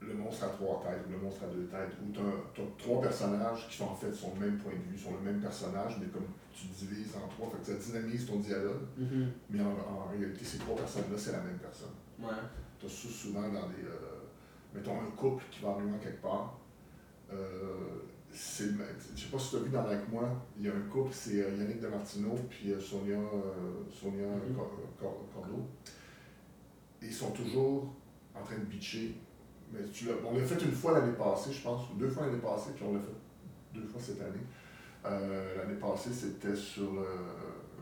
le monstre à trois têtes ou le monstre à deux têtes, où tu as, trois personnages qui sont en fait sur le même point de vue, sont le même personnage, mais comme tu divises en trois, fait que ça dynamise ton dialogue. Mm-hmm. Mais en, réalité, ces trois personnes-là, c'est la même personne. Ouais. Tu as souvent dans des. Euh, mettons un couple qui va arriver quelque part. Euh, c'est, je sais pas si tu as vu dans Like Moi, il y a un couple, c'est euh, Yannick Demartino puis euh, Sonia, Sonia mm-hmm. Cordeau. Ils sont toujours en train de bitcher mais tu on l'a fait une fois l'année passée, je pense, deux fois l'année passée, puis on l'a fait deux fois cette année. Euh, l'année passée, c'était sur le.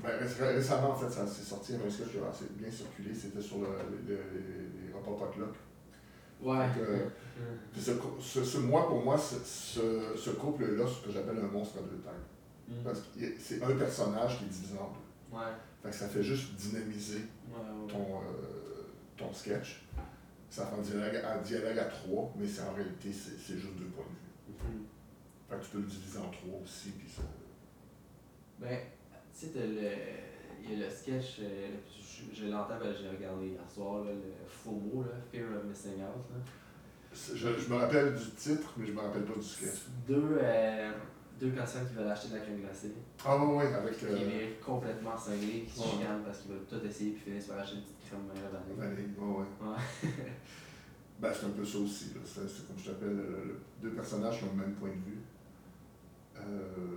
Ben, récemment, en fait, ça s'est sorti un sketch qui a assez bien circulé, c'était sur le, les rapports Potluck. Ouais. ce, ce, moi, pour moi, ce, ce couple-là, ce que j'appelle un monstre à deux têtes. Mm. Parce que c'est un personnage qui est divisé en deux. Ouais. Fait que ça fait juste dynamiser ton, euh, ton sketch ça fait un dialogue, un dialogue à trois, mais c'est en réalité, c'est juste deux points de vue. Mm-hmm. Fait que tu peux le diviser en trois aussi, puis ça. Ben, tu sais, le. Il y a le sketch, euh, je, je l'entends, ben, j'ai regardé hier soir, là, le FOMO, là, Fear of Missing Out. Là. Je, je, me rappelle du titre, mais je me rappelle pas du sketch. Deux, euh, deux personnes qui veulent acheter de la crème glacée. Ah oui, oui, avec... Qui euh... est complètement cinglé, qui se chicanent parce qu'ils veulent tout essayer puis finissent par acheter une petite crème vanille. Vanille, oui, oui. Ouais. ben, c'est un peu ça aussi. C'est, comme je t'appelle, deux personnages qui ont le même point de vue. Euh...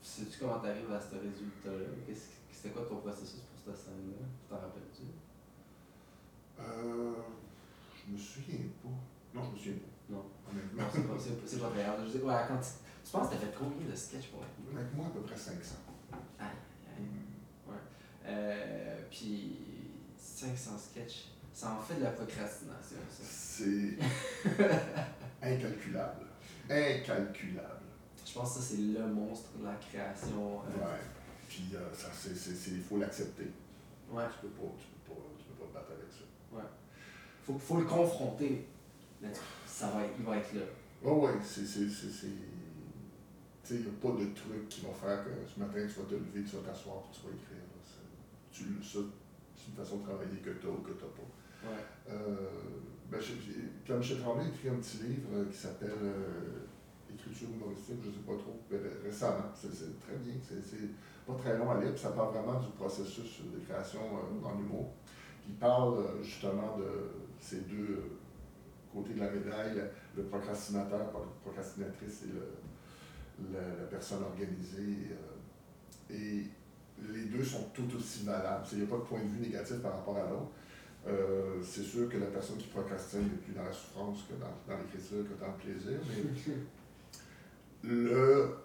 Sais-tu comment t'arrives à ce résultat-là? C'était quoi ton processus pour cette scène-là? Tu t'en rappelles-tu? Euh... Je me souviens pas. Non, je me souviens pas. Non. Non, c'est pas, c'est, pas grave. Je sais, ouais, quand tu, tu penses que t'as fait combien de sketchs pour être Avec moi, à peu près 500. Ah, Ouais. Euh, puis 500 sketchs, ça en fait de la procrastination, ça. C'est incalculable. Incalculable. Je pense que ça, c'est le monstre de la création. Euh... Ouais. Puis euh, ça, c'est, c'est, il faut l'accepter. Ouais. Tu peux pas, tu peux pas, tu peux pas te battre avec ça. Ouais. Faut, faut le confronter. Ça va, il va être là. Oh, ouais, c'est, il n'y a pas de truc qui va faire que ce matin, tu vas te lever, tu vas t'asseoir tu vas écrire. Tu, ça, c'est une façon de travailler que tu as ou que tu n'as pas. Ouais. Euh, ben, Pierre-Michel Tremblay a écrit un petit livre euh, qui s'appelle euh, Écriture humoristique, je ne sais pas trop, récemment. C'est, très bien. C'est, pas très long à lire. ça parle vraiment du processus de création en humour. Il parle justement de ces deux côtés de la médaille, le procrastinateur, la procrastinatrice et le, la, personne organisée. Euh, et les deux sont tout aussi valables. Il n'y a pas de point de vue négatif par rapport à l'autre. Euh, c'est sûr que la personne qui procrastine est plus dans la souffrance que dans, dans l'écriture, que dans le plaisir, mais le,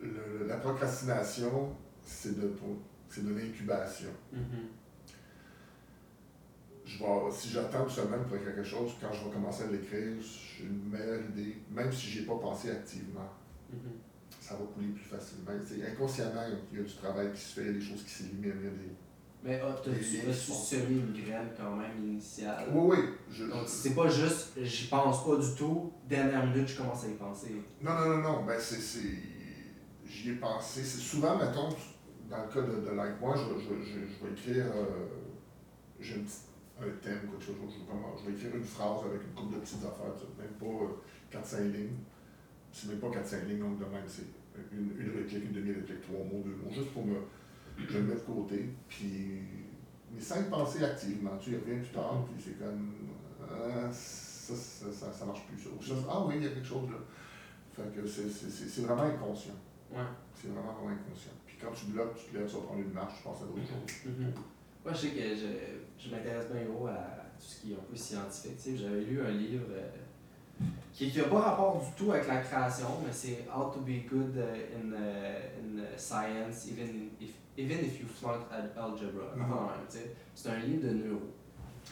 le, la procrastination, c'est de, de l'incubation. Mm-hmm. Je si j'attends seulement pour écrire quelque chose, quand je vais commencer à l'écrire, j'ai une meilleure idée, même si je n'y ai pas pensé activement. Mm-hmm. Ça va couler plus facilement. inconsciemment, il y a du travail qui se fait, il y a des choses qui s'éliminent, il y a des. Mais oh, tu as semé une graine quand même initiale. Oui, oui. Je, Donc, c'est pas juste j'y pense pas du tout, dernière minute, je commence à y penser. Non, non, non, non. Ben, c'est. J'y ai pensé. C'est souvent, mettons, dans le cas de, de Like Moi, je, je, je, je vais écrire. Euh, j'ai un, thème, quelque chose. Je, vais écrire une phrase avec une couple de petites affaires, même pas 4-5 euh, lignes. C'est même pas 4-5 lignes, donc de même, c'est une, une réplique, une demi-réplique, trois mots, deux mots, juste pour me je le mets de côté, puis. Sans y penser activement. Tu reviens plus tard, puis c'est comme. Euh, ça, ça, ça, marche plus, ah oui, il y a quelque chose là. Fait que c'est vraiment inconscient. Ouais. C'est vraiment, vraiment inconscient. Puis quand tu bloques, tu te lèves, tu vas prendre une marche, tu penses à d'autres choses. Moi, je sais que je, je m'intéresse bien gros à tout ce qui est un peu scientifique. J'avais lu un livre. Euh, qui n'a pas rapport du tout avec la création, mais c'est How to be good uh, in, uh, in uh, science, even if, even if you flunk algebra. Mm-hmm. C'est un livre de neuro.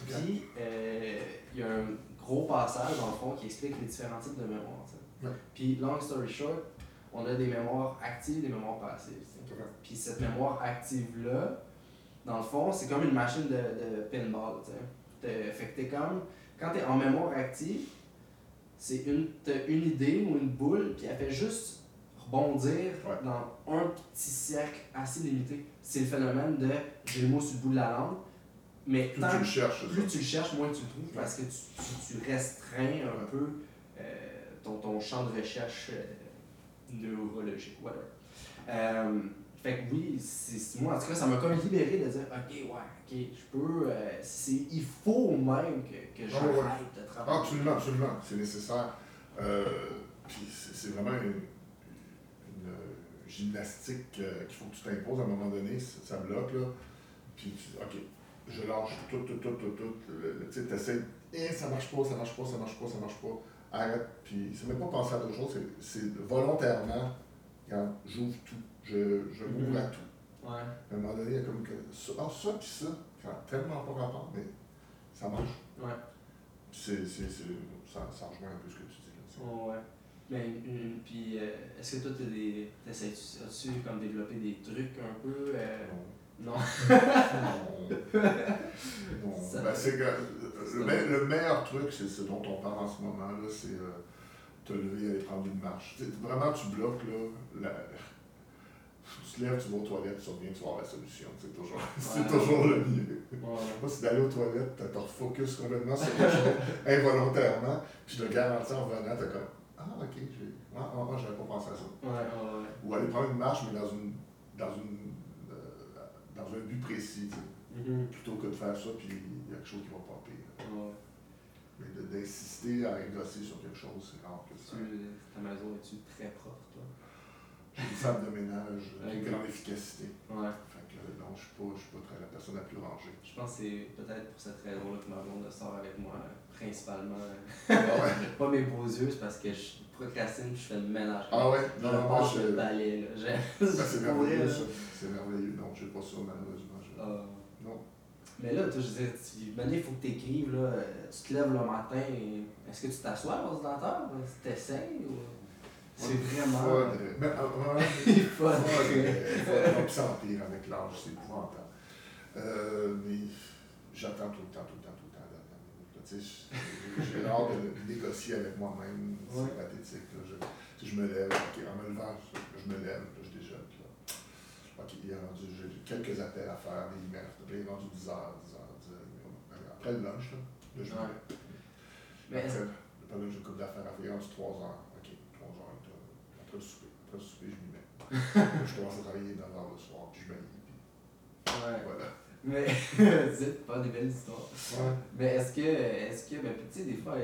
Puis, euh, il y a un gros passage, dans le fond, qui explique les différents types de mémoire. Puis, long story short, on a des mémoires actives des mémoires passives. Puis, cette mémoire active-là, dans le fond, c'est comme une machine de, de pinball. Fait que t'es comme, quand tu es en mémoire active, c'est une, une idée ou une boule, puis elle fait juste rebondir dans un petit cercle assez limité. C'est le phénomène de j'ai le mot sur le bout de la langue, mais plus tu le cherches, plus tu le cherches, moins tu le trouves parce que tu, tu, restreins un peu euh, ton, ton, champ de recherche euh, neurologique, whatever. Euh, fait que oui, c'est, moi en tout cas, ça m'a comme libéré de dire ok, ouais, ok, je peux. Euh, c'est, il faut même que, que j'arrête de travailler. Absolument, absolument, c'est nécessaire. Euh, puis c'est, vraiment une, une gymnastique qu'il faut que tu t'imposes à un moment donné, ça, bloque là. Puis ok, je lâche tout, tout, tout, tout, tout. Tu sais, et ça marche pas, ça marche pas, ça marche pas, ça marche pas. Arrête, puis c'est même pas penser à d'autres choses, c'est, c'est volontairement, regarde, j'ouvre tout je, je m'ouvre à tout. Ouais. À un moment donné, il y a comme que ça, ah, ça puis ça, tellement pas rapport, mais ça marche. Ouais. C'est, c'est, c'est, ça, ça rejoint un peu ce que tu dis là. ouais. Mais puis, euh, est-ce que toi, tu des, essaies-tu, as-tu comme développer des trucs un peu euh... Non. non. non. Ben, c'est que, le, le, meilleur truc, c'est ce dont on parle en ce moment, là, c'est euh, te lever et aller prendre une marche. T'sais, vraiment, tu bloques là, la, tu te lèves, tu vas aux toilettes, tu reviens, tu vas avoir la solution. C'est toujours, c'est toujours le mieux. Moi, c'est d'aller aux toilettes, tu te refocuses complètement sur quelque chose involontairement, puis je te garantis en revenant, tu comme Ah, ok, j'ai. Ah, ah, j'avais pas pensé à ça. Ou aller prendre une marche, mais dans une. dans une. Euh, dans un but précis, mm-hmm. plutôt que de faire ça, puis il y a quelque chose qui va popper. Mais d'insister à gosser sur quelque chose, c'est rare que ça. Ta maison est-tu très propre, toi? une femme de ménage d'une grande efficacité. Ouais. Fait que non, je ne suis, pas très la personne la plus rangée. Je pense que c'est peut-être pour cette raison-là que ma blonde sort avec moi, principalement. Ah pas mes beaux yeux, c'est parce que je procrastine je fais le ménage. Ah ouais? Non, non, moi, je... le balai, là. Ben, c'est merveilleux, ça. C'est merveilleux. Non, je n'ai pas ça, malheureusement. Je... Ah. Non. Mais là, je veux dire, il faut que tu écrives, là, tu te lèves le matin, est-ce que tu t'assois à l'ordinateur? Tu t'essayes? Ou... C'est vraiment. Mais, euh, il faut. Puis ça empire avec l'âge, c'est épouvantable. Euh, mais j'attends tout le temps, tout le temps, tout le temps la dernière minute. J'ai l'art de négocier avec moi-même. C'est pathétique. Là. Je, je me lève, okay, en me levant, je, me lève, là, je déjeune. Là. Ok, il est rendu, j'ai quelques appels à faire, des emails. Il est rendu 10 heures, 10 heures, 10 heures. Après le lunch, là, là je me lève. Après, après, j'ai une couple d'affaires à faire, c'est 3 heures après le souper. Après le souper, je m'y mets. je commence à travailler 9 heures le soir, puis je m'habille. Ouais. Voilà. Mais, c'est pas des belles histoires. Ouais. Mais est-ce que, est-ce que, ben, tu sais, des fois,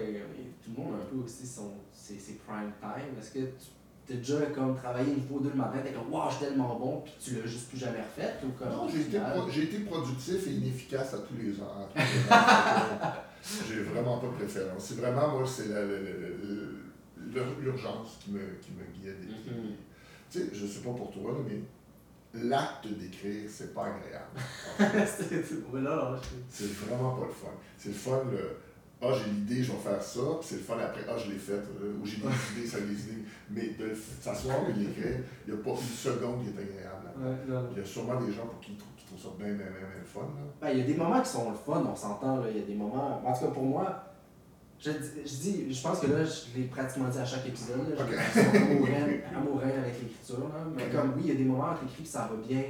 tout le monde a un peu aussi son, ses, ses prime time. Est-ce que tu t'as déjà comme travaillé une fois ou deux le matin, t'es comme, waouh, je suis tellement bon, puis tu l'as juste plus jamais refait ou comme. Non, j'ai été, j'ai été productif et inefficace à tous les ans. j'ai vraiment pas de préférence. C'est vraiment, moi, c'est la, la, la l'urgence qui me, qui me guide. Mm-hmm. Tu sais, je sais pas pour toi, mais l'acte d'écrire, c'est pas agréable. c'est vraiment pas le fun. C'est le fun, le ah, j'ai l'idée, je vais faire ça, puis c'est le fun après, ah, je l'ai fait, euh, ou j'ai des idées, ça des idées. Mais de s'asseoir et l'écrire, il n'y a pas une seconde qui est agréable. il y a sûrement des gens pour qui, qui trouvent ça bien, bien, bien, bien fun. Ben, il y a des moments qui sont le fun, on s'entend, il y a des moments. En tout cas, pour moi, je, je, dis, je pense que là, je l'ai pratiquement dit à chaque épisode. Là, je suis amoureux, avec l'écriture. Mais comme oui, il y a des moments où j'écris ça va bien,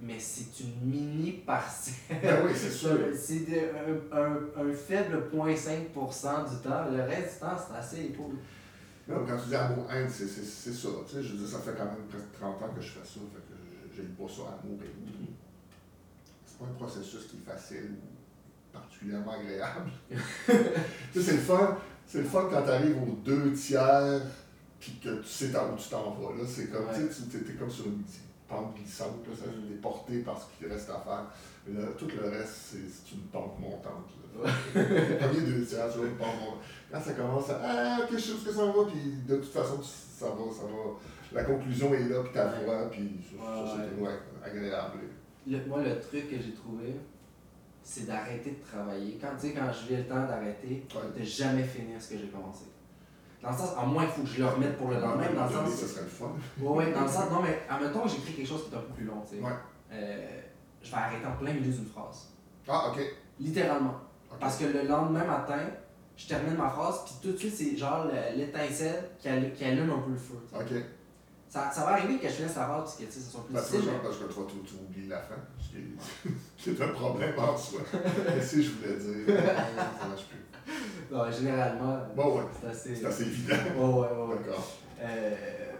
mais c'est une mini parcelle. Ben oui, c'est sûr. c'est un, un, un, faible 0.5% du temps. Le reste du temps, c'est assez épaule. Non, quand tu dis amour-haine, c'est ça. Tu sais, je dire, ça fait quand même presque 30 ans que je fais ça. Fait que j'aime pas ça, amour et mm-hmm. C'est pas un processus qui est facile particulièrement agréable. tu sais, c'est le fun. C'est le fun quand tu arrives aux deux tiers puis que tu sais où tu t'en vas. Là, c'est comme, tu es comme sur une pente glissante, là, ça mm. est porté par ce qu'il reste à faire. Mais là, tout le reste, c'est une pente montante. Les premiers deux tiers, vois, une pente montante. Quand ça commence à Ah, quelque chose que ça va, puis de toute façon, ça va, ça va. La conclusion est là, puis ta voix, puis ça, c'est agréable. moi, le truc que j'ai trouvé, c'est d'arrêter de travailler. Quand, tu sais, quand je vis le temps d'arrêter, de jamais finir ce que j'ai commencé. Dans le sens, à moins qu'il faut que je le remette pour le lendemain, dans le sens. Ça serait le fun. Oui, ouais, dans le sens, non, mais admettons que j'écris quelque chose qui est un peu plus long, tu sais. Ouais. Euh, je vais arrêter en plein milieu d'une phrase. Ah, ok. Littéralement. Parce que le lendemain matin, je termine ma phrase, puis tout de suite, c'est genre l'étincelle qui, qui allume un peu le feu. Ok. Ça, ça, va arriver que je finisse la que tu sais, ça soit plus ben, difficile. Mais... parce que toi, tu, tu oublies la fin, ce qui est un problème en soi. Mais si je voulais dire, ça marche plus. Non, généralement, bon, ouais. c'est assez... C'est assez évident. Ouais, ouais, ouais. D'accord. Euh,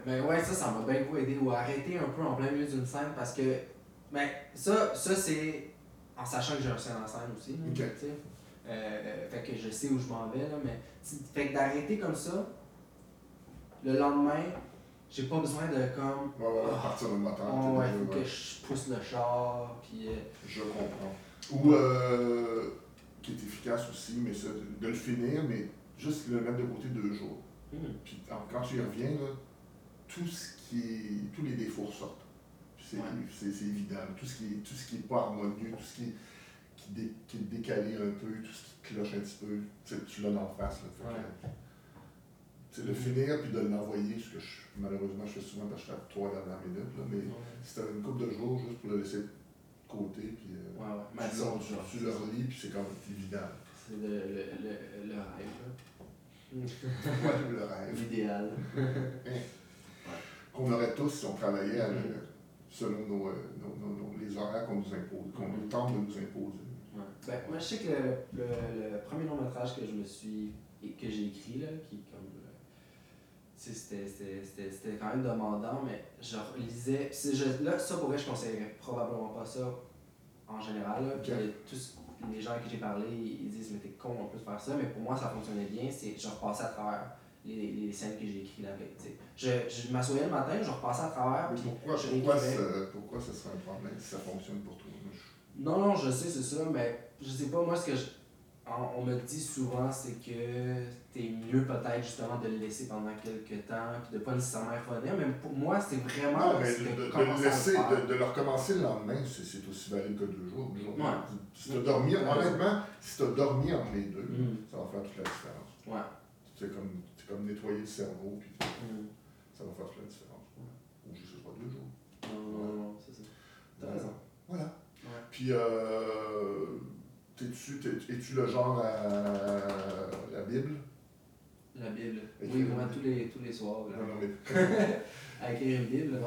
mais ouais, ça, ça m'a bien beaucoup aidé. Ou arrêter un peu en plein milieu d'une scène parce que. Mais ça, ça c'est en sachant que j'ai un scène en scène aussi. Okay. Euh, fait que je sais où je m'en vais. Là, mais fait que d'arrêter comme ça, le lendemain, j'ai pas besoin de comme. Ouais, ouais, oh, partir le moteur. Oh, ouais, faut que je pousse le char. Puis, euh, Je comprends. Ou. Euh qui est efficace aussi, mais ça, de le finir, mais juste le mettre de côté deux jours. Hmm. Puis quand tu y reviens, là, tout ce qui est, tous les défauts ressortent. C'est évident. Tout ce qui est, tout ce qui est pas harmonieux, tout ce qui est, qui, dé, qui est décalé un peu, tout ce qui cloche un petit peu, tu l'as en face. Là, c'est de finir puis de l'envoyer, ce que je, malheureusement je fais souvent parce que je fais trois dernières minutes, là, mais si tu une couple de jours juste pour le laisser côté, puis euh, ouais, ouais. tu, le, tu, le relis, puis c'est comme évident. C'est le, le, le, le rêve. ouais, le rêve. L'idéal. Qu'on aurait tous si on travaillait avec, mm. selon nos, euh, nos, nos, les horaires qu'on nous impose, qu'on mm. tente de nous imposer. Ouais. Ben, moi, je sais que le, le, premier long métrage que je me suis que j'ai écrit, là, qui c'était quand même demandant, mais je lisais. Je, là, ça pourrait, je conseillerais probablement pas ça en général. Là, tous les gens avec qui j'ai parlé, ils disent Mais t'es con on peut faire ça, mais pour moi, ça fonctionnait bien. C'est je repassais à travers les, les scènes que j'ai écrites la veille. Je, je m'assoyais le matin, je repassais à travers. Mais pourquoi, pourquoi, pourquoi ça serait un problème si ça fonctionne pour toi Non, non, je sais, c'est ça, mais je sais pas, moi, ce que je on, me dit souvent, c'est que t'es mieux peut-être justement de le laisser pendant quelques temps, puis de pas nécessairement revenir. Mais pour moi, c'est vraiment. Non, mais de, de, de, laisser, de, de, le recommencer le lendemain, c'est aussi valide que deux jours. Ouais. Si tu as dormi, honnêtement, si tu as dormi entre les deux, mm. ça va faire toute la différence. Ouais. C'est comme, comme nettoyer le cerveau, puis mm. ça va faire toute la différence. Ou juste pas deux jours. Non, non, non, c'est ça. T'as raison. Voilà. Ouais. Puis, euh, es-tu le genre à la Bible? La Bible. oui, vraiment tous les, tous les soirs. Là. Non, mais... à écrire une Bible.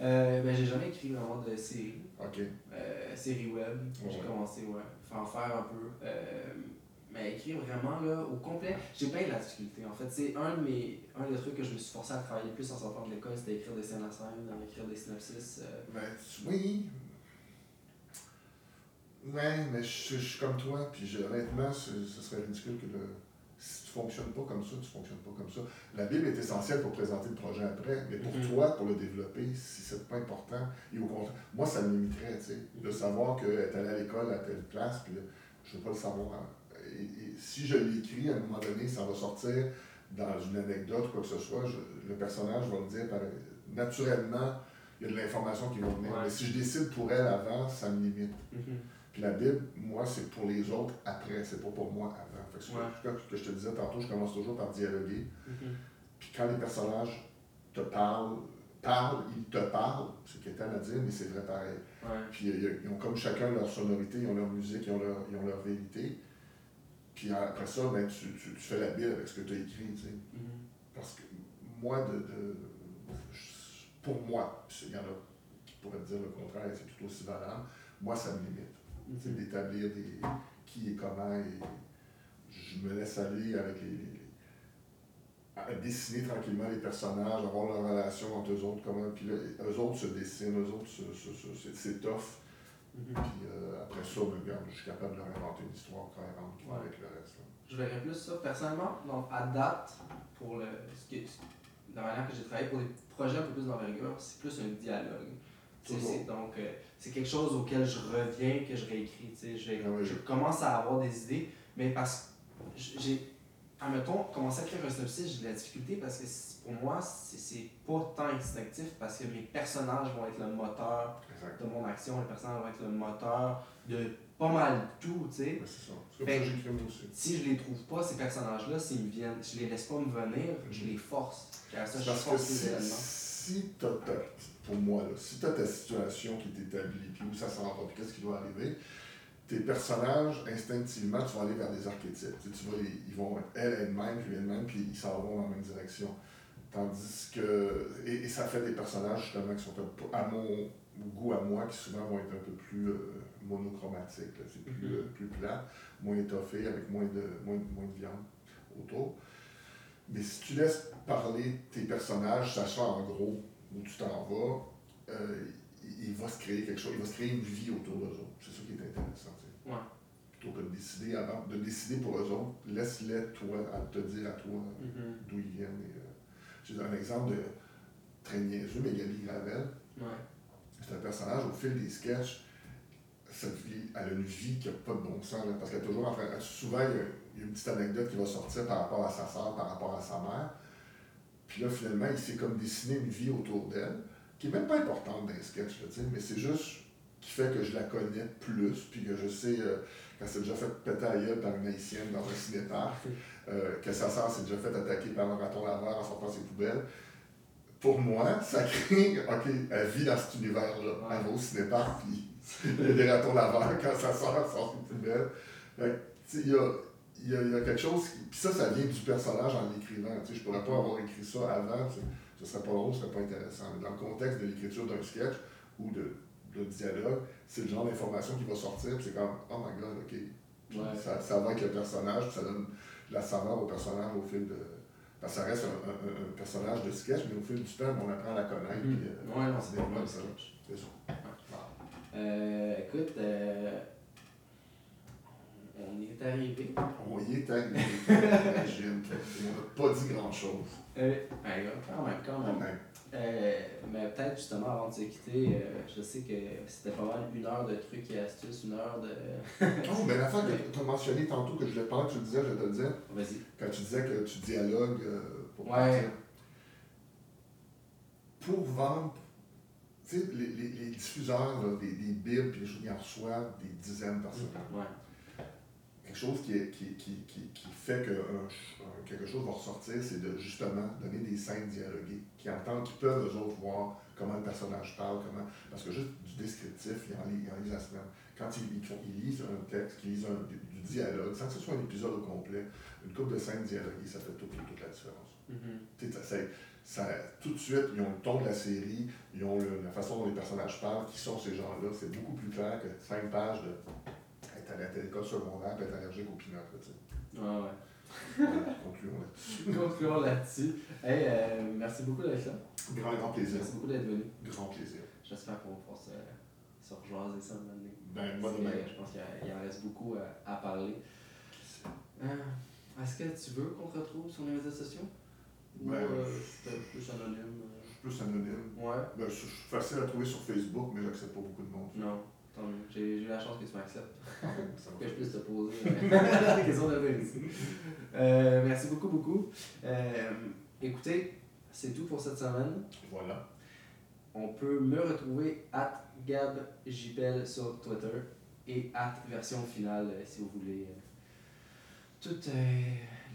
Euh, ben, j'ai jamais écrit vraiment de série. OK. Euh, série web. J'ai commencé, ouais. Faut en faire un peu. Euh, mais écrire vraiment, là, au complet, j'ai pas eu la difficulté. En fait, c'est un de mes un des trucs que je me suis forcé à travailler plus en sortant de l'école, c'était écrire des scènes à scène, écrire des synopsis. Euh. Ben, oui, Ouais, mais je, suis comme toi, puis honnêtement, ce, serait ridicule que si tu fonctionnes pas comme ça, tu fonctionnes pas comme ça. La Bible est essentielle pour présenter le projet après, mais pour mm-hmm. toi, pour le développer, si c'est pas important, et au contraire, moi, ça me limiterait, tu sais, de mm-hmm. savoir qu'elle est allée à l'école à telle place, puis je veux pas le savoir. Et, si je l'écris, à un moment donné, ça va sortir dans une anecdote ou quoi que ce soit, le personnage va me dire, naturellement, il y a de l'information qui va venir. Mais si je décide pour elle avant, ça me limite. Mm-hmm. Puis la Bible, moi, c'est pour les autres après, c'est pas pour moi avant. Fait que, que, je te disais tantôt, je commence toujours par dialoguer. Puis quand les personnages te parlent, parlent, ils te parlent, c'est qu'étal à dire, mais c'est vrai pareil. Puis ils ont comme chacun leur sonorité, ils ont leur musique, ils ont leur, ils ont leur vérité. Puis après ça, ben, tu, tu, tu, fais la Bible avec ce que tu as écrit. Tu sais. Mm-hmm. Parce que moi, de, de, pour moi, il y en a qui pourraient dire le contraire, c'est tout aussi valable, moi, ça me limite. C'est d'établir des qui et comment, et je me laisse aller avec les, à dessiner tranquillement les personnages, avoir leur relation entre eux autres, comment, puis là, eux autres se dessinent, eux autres s'étoffent. Mm Puis euh, après ça, ben, regarde, je suis capable de leur inventer une histoire cohérente qui va avec le reste. Je verrais plus ça personnellement. Donc, à date, pour le, ce la manière que j'ai travaillé pour des projets un peu plus d'envergure, c'est plus un dialogue. donc, euh, c'est quelque chose auquel je reviens, que je réécris. Je, ah je commence à avoir des idées, mais parce que j'ai. Admettons, commencer à écrire un synopsis, j'ai de la difficulté parce que pour moi, c'est pas tant instinctif parce que mes personnages vont être le moteur de mon action, les personnages vont être le moteur de pas mal tout, tu sais. c'est ça. C'est ça aussi. Si je les trouve pas, ces personnages-là, s'ils me viennent, je les laisse pas me venir, je les force. Parce que si, si t'as pour moi, là, si tu as ta situation qui est établie, puis où ça s'en va, puis qu'est-ce qui doit arriver, tes personnages, instinctivement, tu vas aller vers des archétypes. Tu, vois, ils vont elle, elle-même, puis elle-même, puis ils s'en vont dans la même direction. Tandis que. Et, ça fait des personnages, justement, qui sont à mon goût, à moi, qui souvent vont être un peu plus euh, monochromatiques. C'est plus, mm-hmm. euh, plus plat, moins étoffé, avec moins de, moins, moins de viande autour. Mais si tu laisses parler tes personnages, sachant en gros où tu t'en vas, euh, il, va se créer quelque chose, il va se créer une vie autour d'eux autres. C'est ça qui est intéressant. Ouais. Plutôt que de décider avant, de décider pour eux autres, laisse-les toi à te dire à toi mm-hmm. d'où ils viennent. Euh, j'ai un exemple de très niaiseux, mais Gabi Gravel. Ouais. C'est un personnage au fil des sketchs. Cette vie, elle a une vie qui n'a pas de bon sens, parce qu'elle toujours en train. Souvent, il y, a, il y, a, une petite anecdote qui va sortir par rapport à sa soeur, par rapport à sa mère. Puis là, finalement, il s'est comme dessiné une vie autour d'elle, qui n'est même pas importante dans les sketchs, mais c'est juste qui fait que je la connais plus, puis que je sais euh, qu'elle s'est déjà fait péter à gueule par une haïtienne dans un cinépark, euh, que sa sœur s'est déjà fait attaquer par un raton laveur en sortant ses poubelles. Pour moi, ça crée, OK, elle vit dans cet univers-là. Elle va au cinépark, puis il y a des ratons laveurs quand sa sœur sort ses poubelles. il y a il y, a, il y, a, quelque chose. Puis ça, ça vient du personnage en l'écrivant. Tu sais, je pourrais pas avoir écrit ça avant. Ce serait pas drôle, ce serait pas intéressant. Mais dans le contexte de l'écriture d'un sketch ou de, de dialogue, c'est le genre d'information qui va sortir. Puis c'est comme, oh my god, ok. Ça, ça va avec le personnage, puis ça donne la saveur au personnage au fil de. Parce que ça reste un, un, personnage de sketch, mais au fil du temps, on apprend à la connaître. Mm. Puis, euh, ouais, non, c'est ça. C'est ça. Euh, écoute, euh, on y est arrivé. On y est arrivé. Imagine. on n'a pas dit grand-chose. Euh, ben, quand même, quand même. Euh, mais peut-être justement avant de se quitter, euh, je sais que c'était pas mal une heure de trucs et astuces, une heure de. oh, mais la fin que tu as mentionné tantôt, que je voulais parler, que tu disais, je vais te le dire. Vas-y. Quand tu disais que tu dialogues euh, pour ouais. partir. Pour vendre, tu sais, les, les, les, diffuseurs là, des, des bibles, puis ils en reçoivent des dizaines par semaine. Ouais quelque chose qui, est, qui, qui, qui, fait que quelque chose va ressortir, c'est de justement donner des scènes dialoguées, qui entendent, qui peuvent eux autres voir comment le personnage parle, comment. Parce que juste du descriptif, ils en lisent, la semaine. Quand ils, ils, lisent un texte, qu'ils lisent un, du, dialogue, sans que ce soit un épisode au complet, une couple de scènes dialoguées, ça fait toute, toute la différence. Mm-hmm. ça, tout de suite, ils ont le ton de la série, ils ont la façon dont les personnages parlent, qui sont ces gens-là. C'est beaucoup plus clair que cinq pages de à l'école secondaire et être allergique aux pinottes. Ouais, ouais. concluons là-dessus. concluons là-dessus. Hey, euh, merci beaucoup d'être là. Grand, grand plaisir. Merci beaucoup d'être venu. Grand plaisir. J'espère qu'on va pouvoir se, se rejoindre ça maintenant. Ben, moi de même. Je pense qu'il en reste beaucoup à, à parler. Euh, Est-ce que tu veux qu'on te retrouve sur les médias sociaux? Ou ben, euh, plus anonyme? Euh? Plus anonyme. Ouais. Ben, je suis facile à trouver sur Facebook, mais j'accepte pas beaucoup de monde. Non. J'ai eu la chance que tu m'acceptes. que je puisse te poser la question de euh, Merci beaucoup, beaucoup. Euh, écoutez, c'est tout pour cette semaine. Voilà. on peut me retrouver at GabJBel sur Twitter et at version finale si vous voulez. tout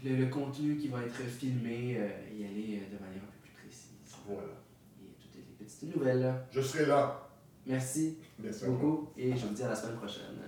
le, contenu qui va être filmé, y aller de manière un peu plus précise. Voilà. Et toutes les petites nouvelles. Je serai là. Merci, Merci beaucoup et je vous dis à la semaine prochaine.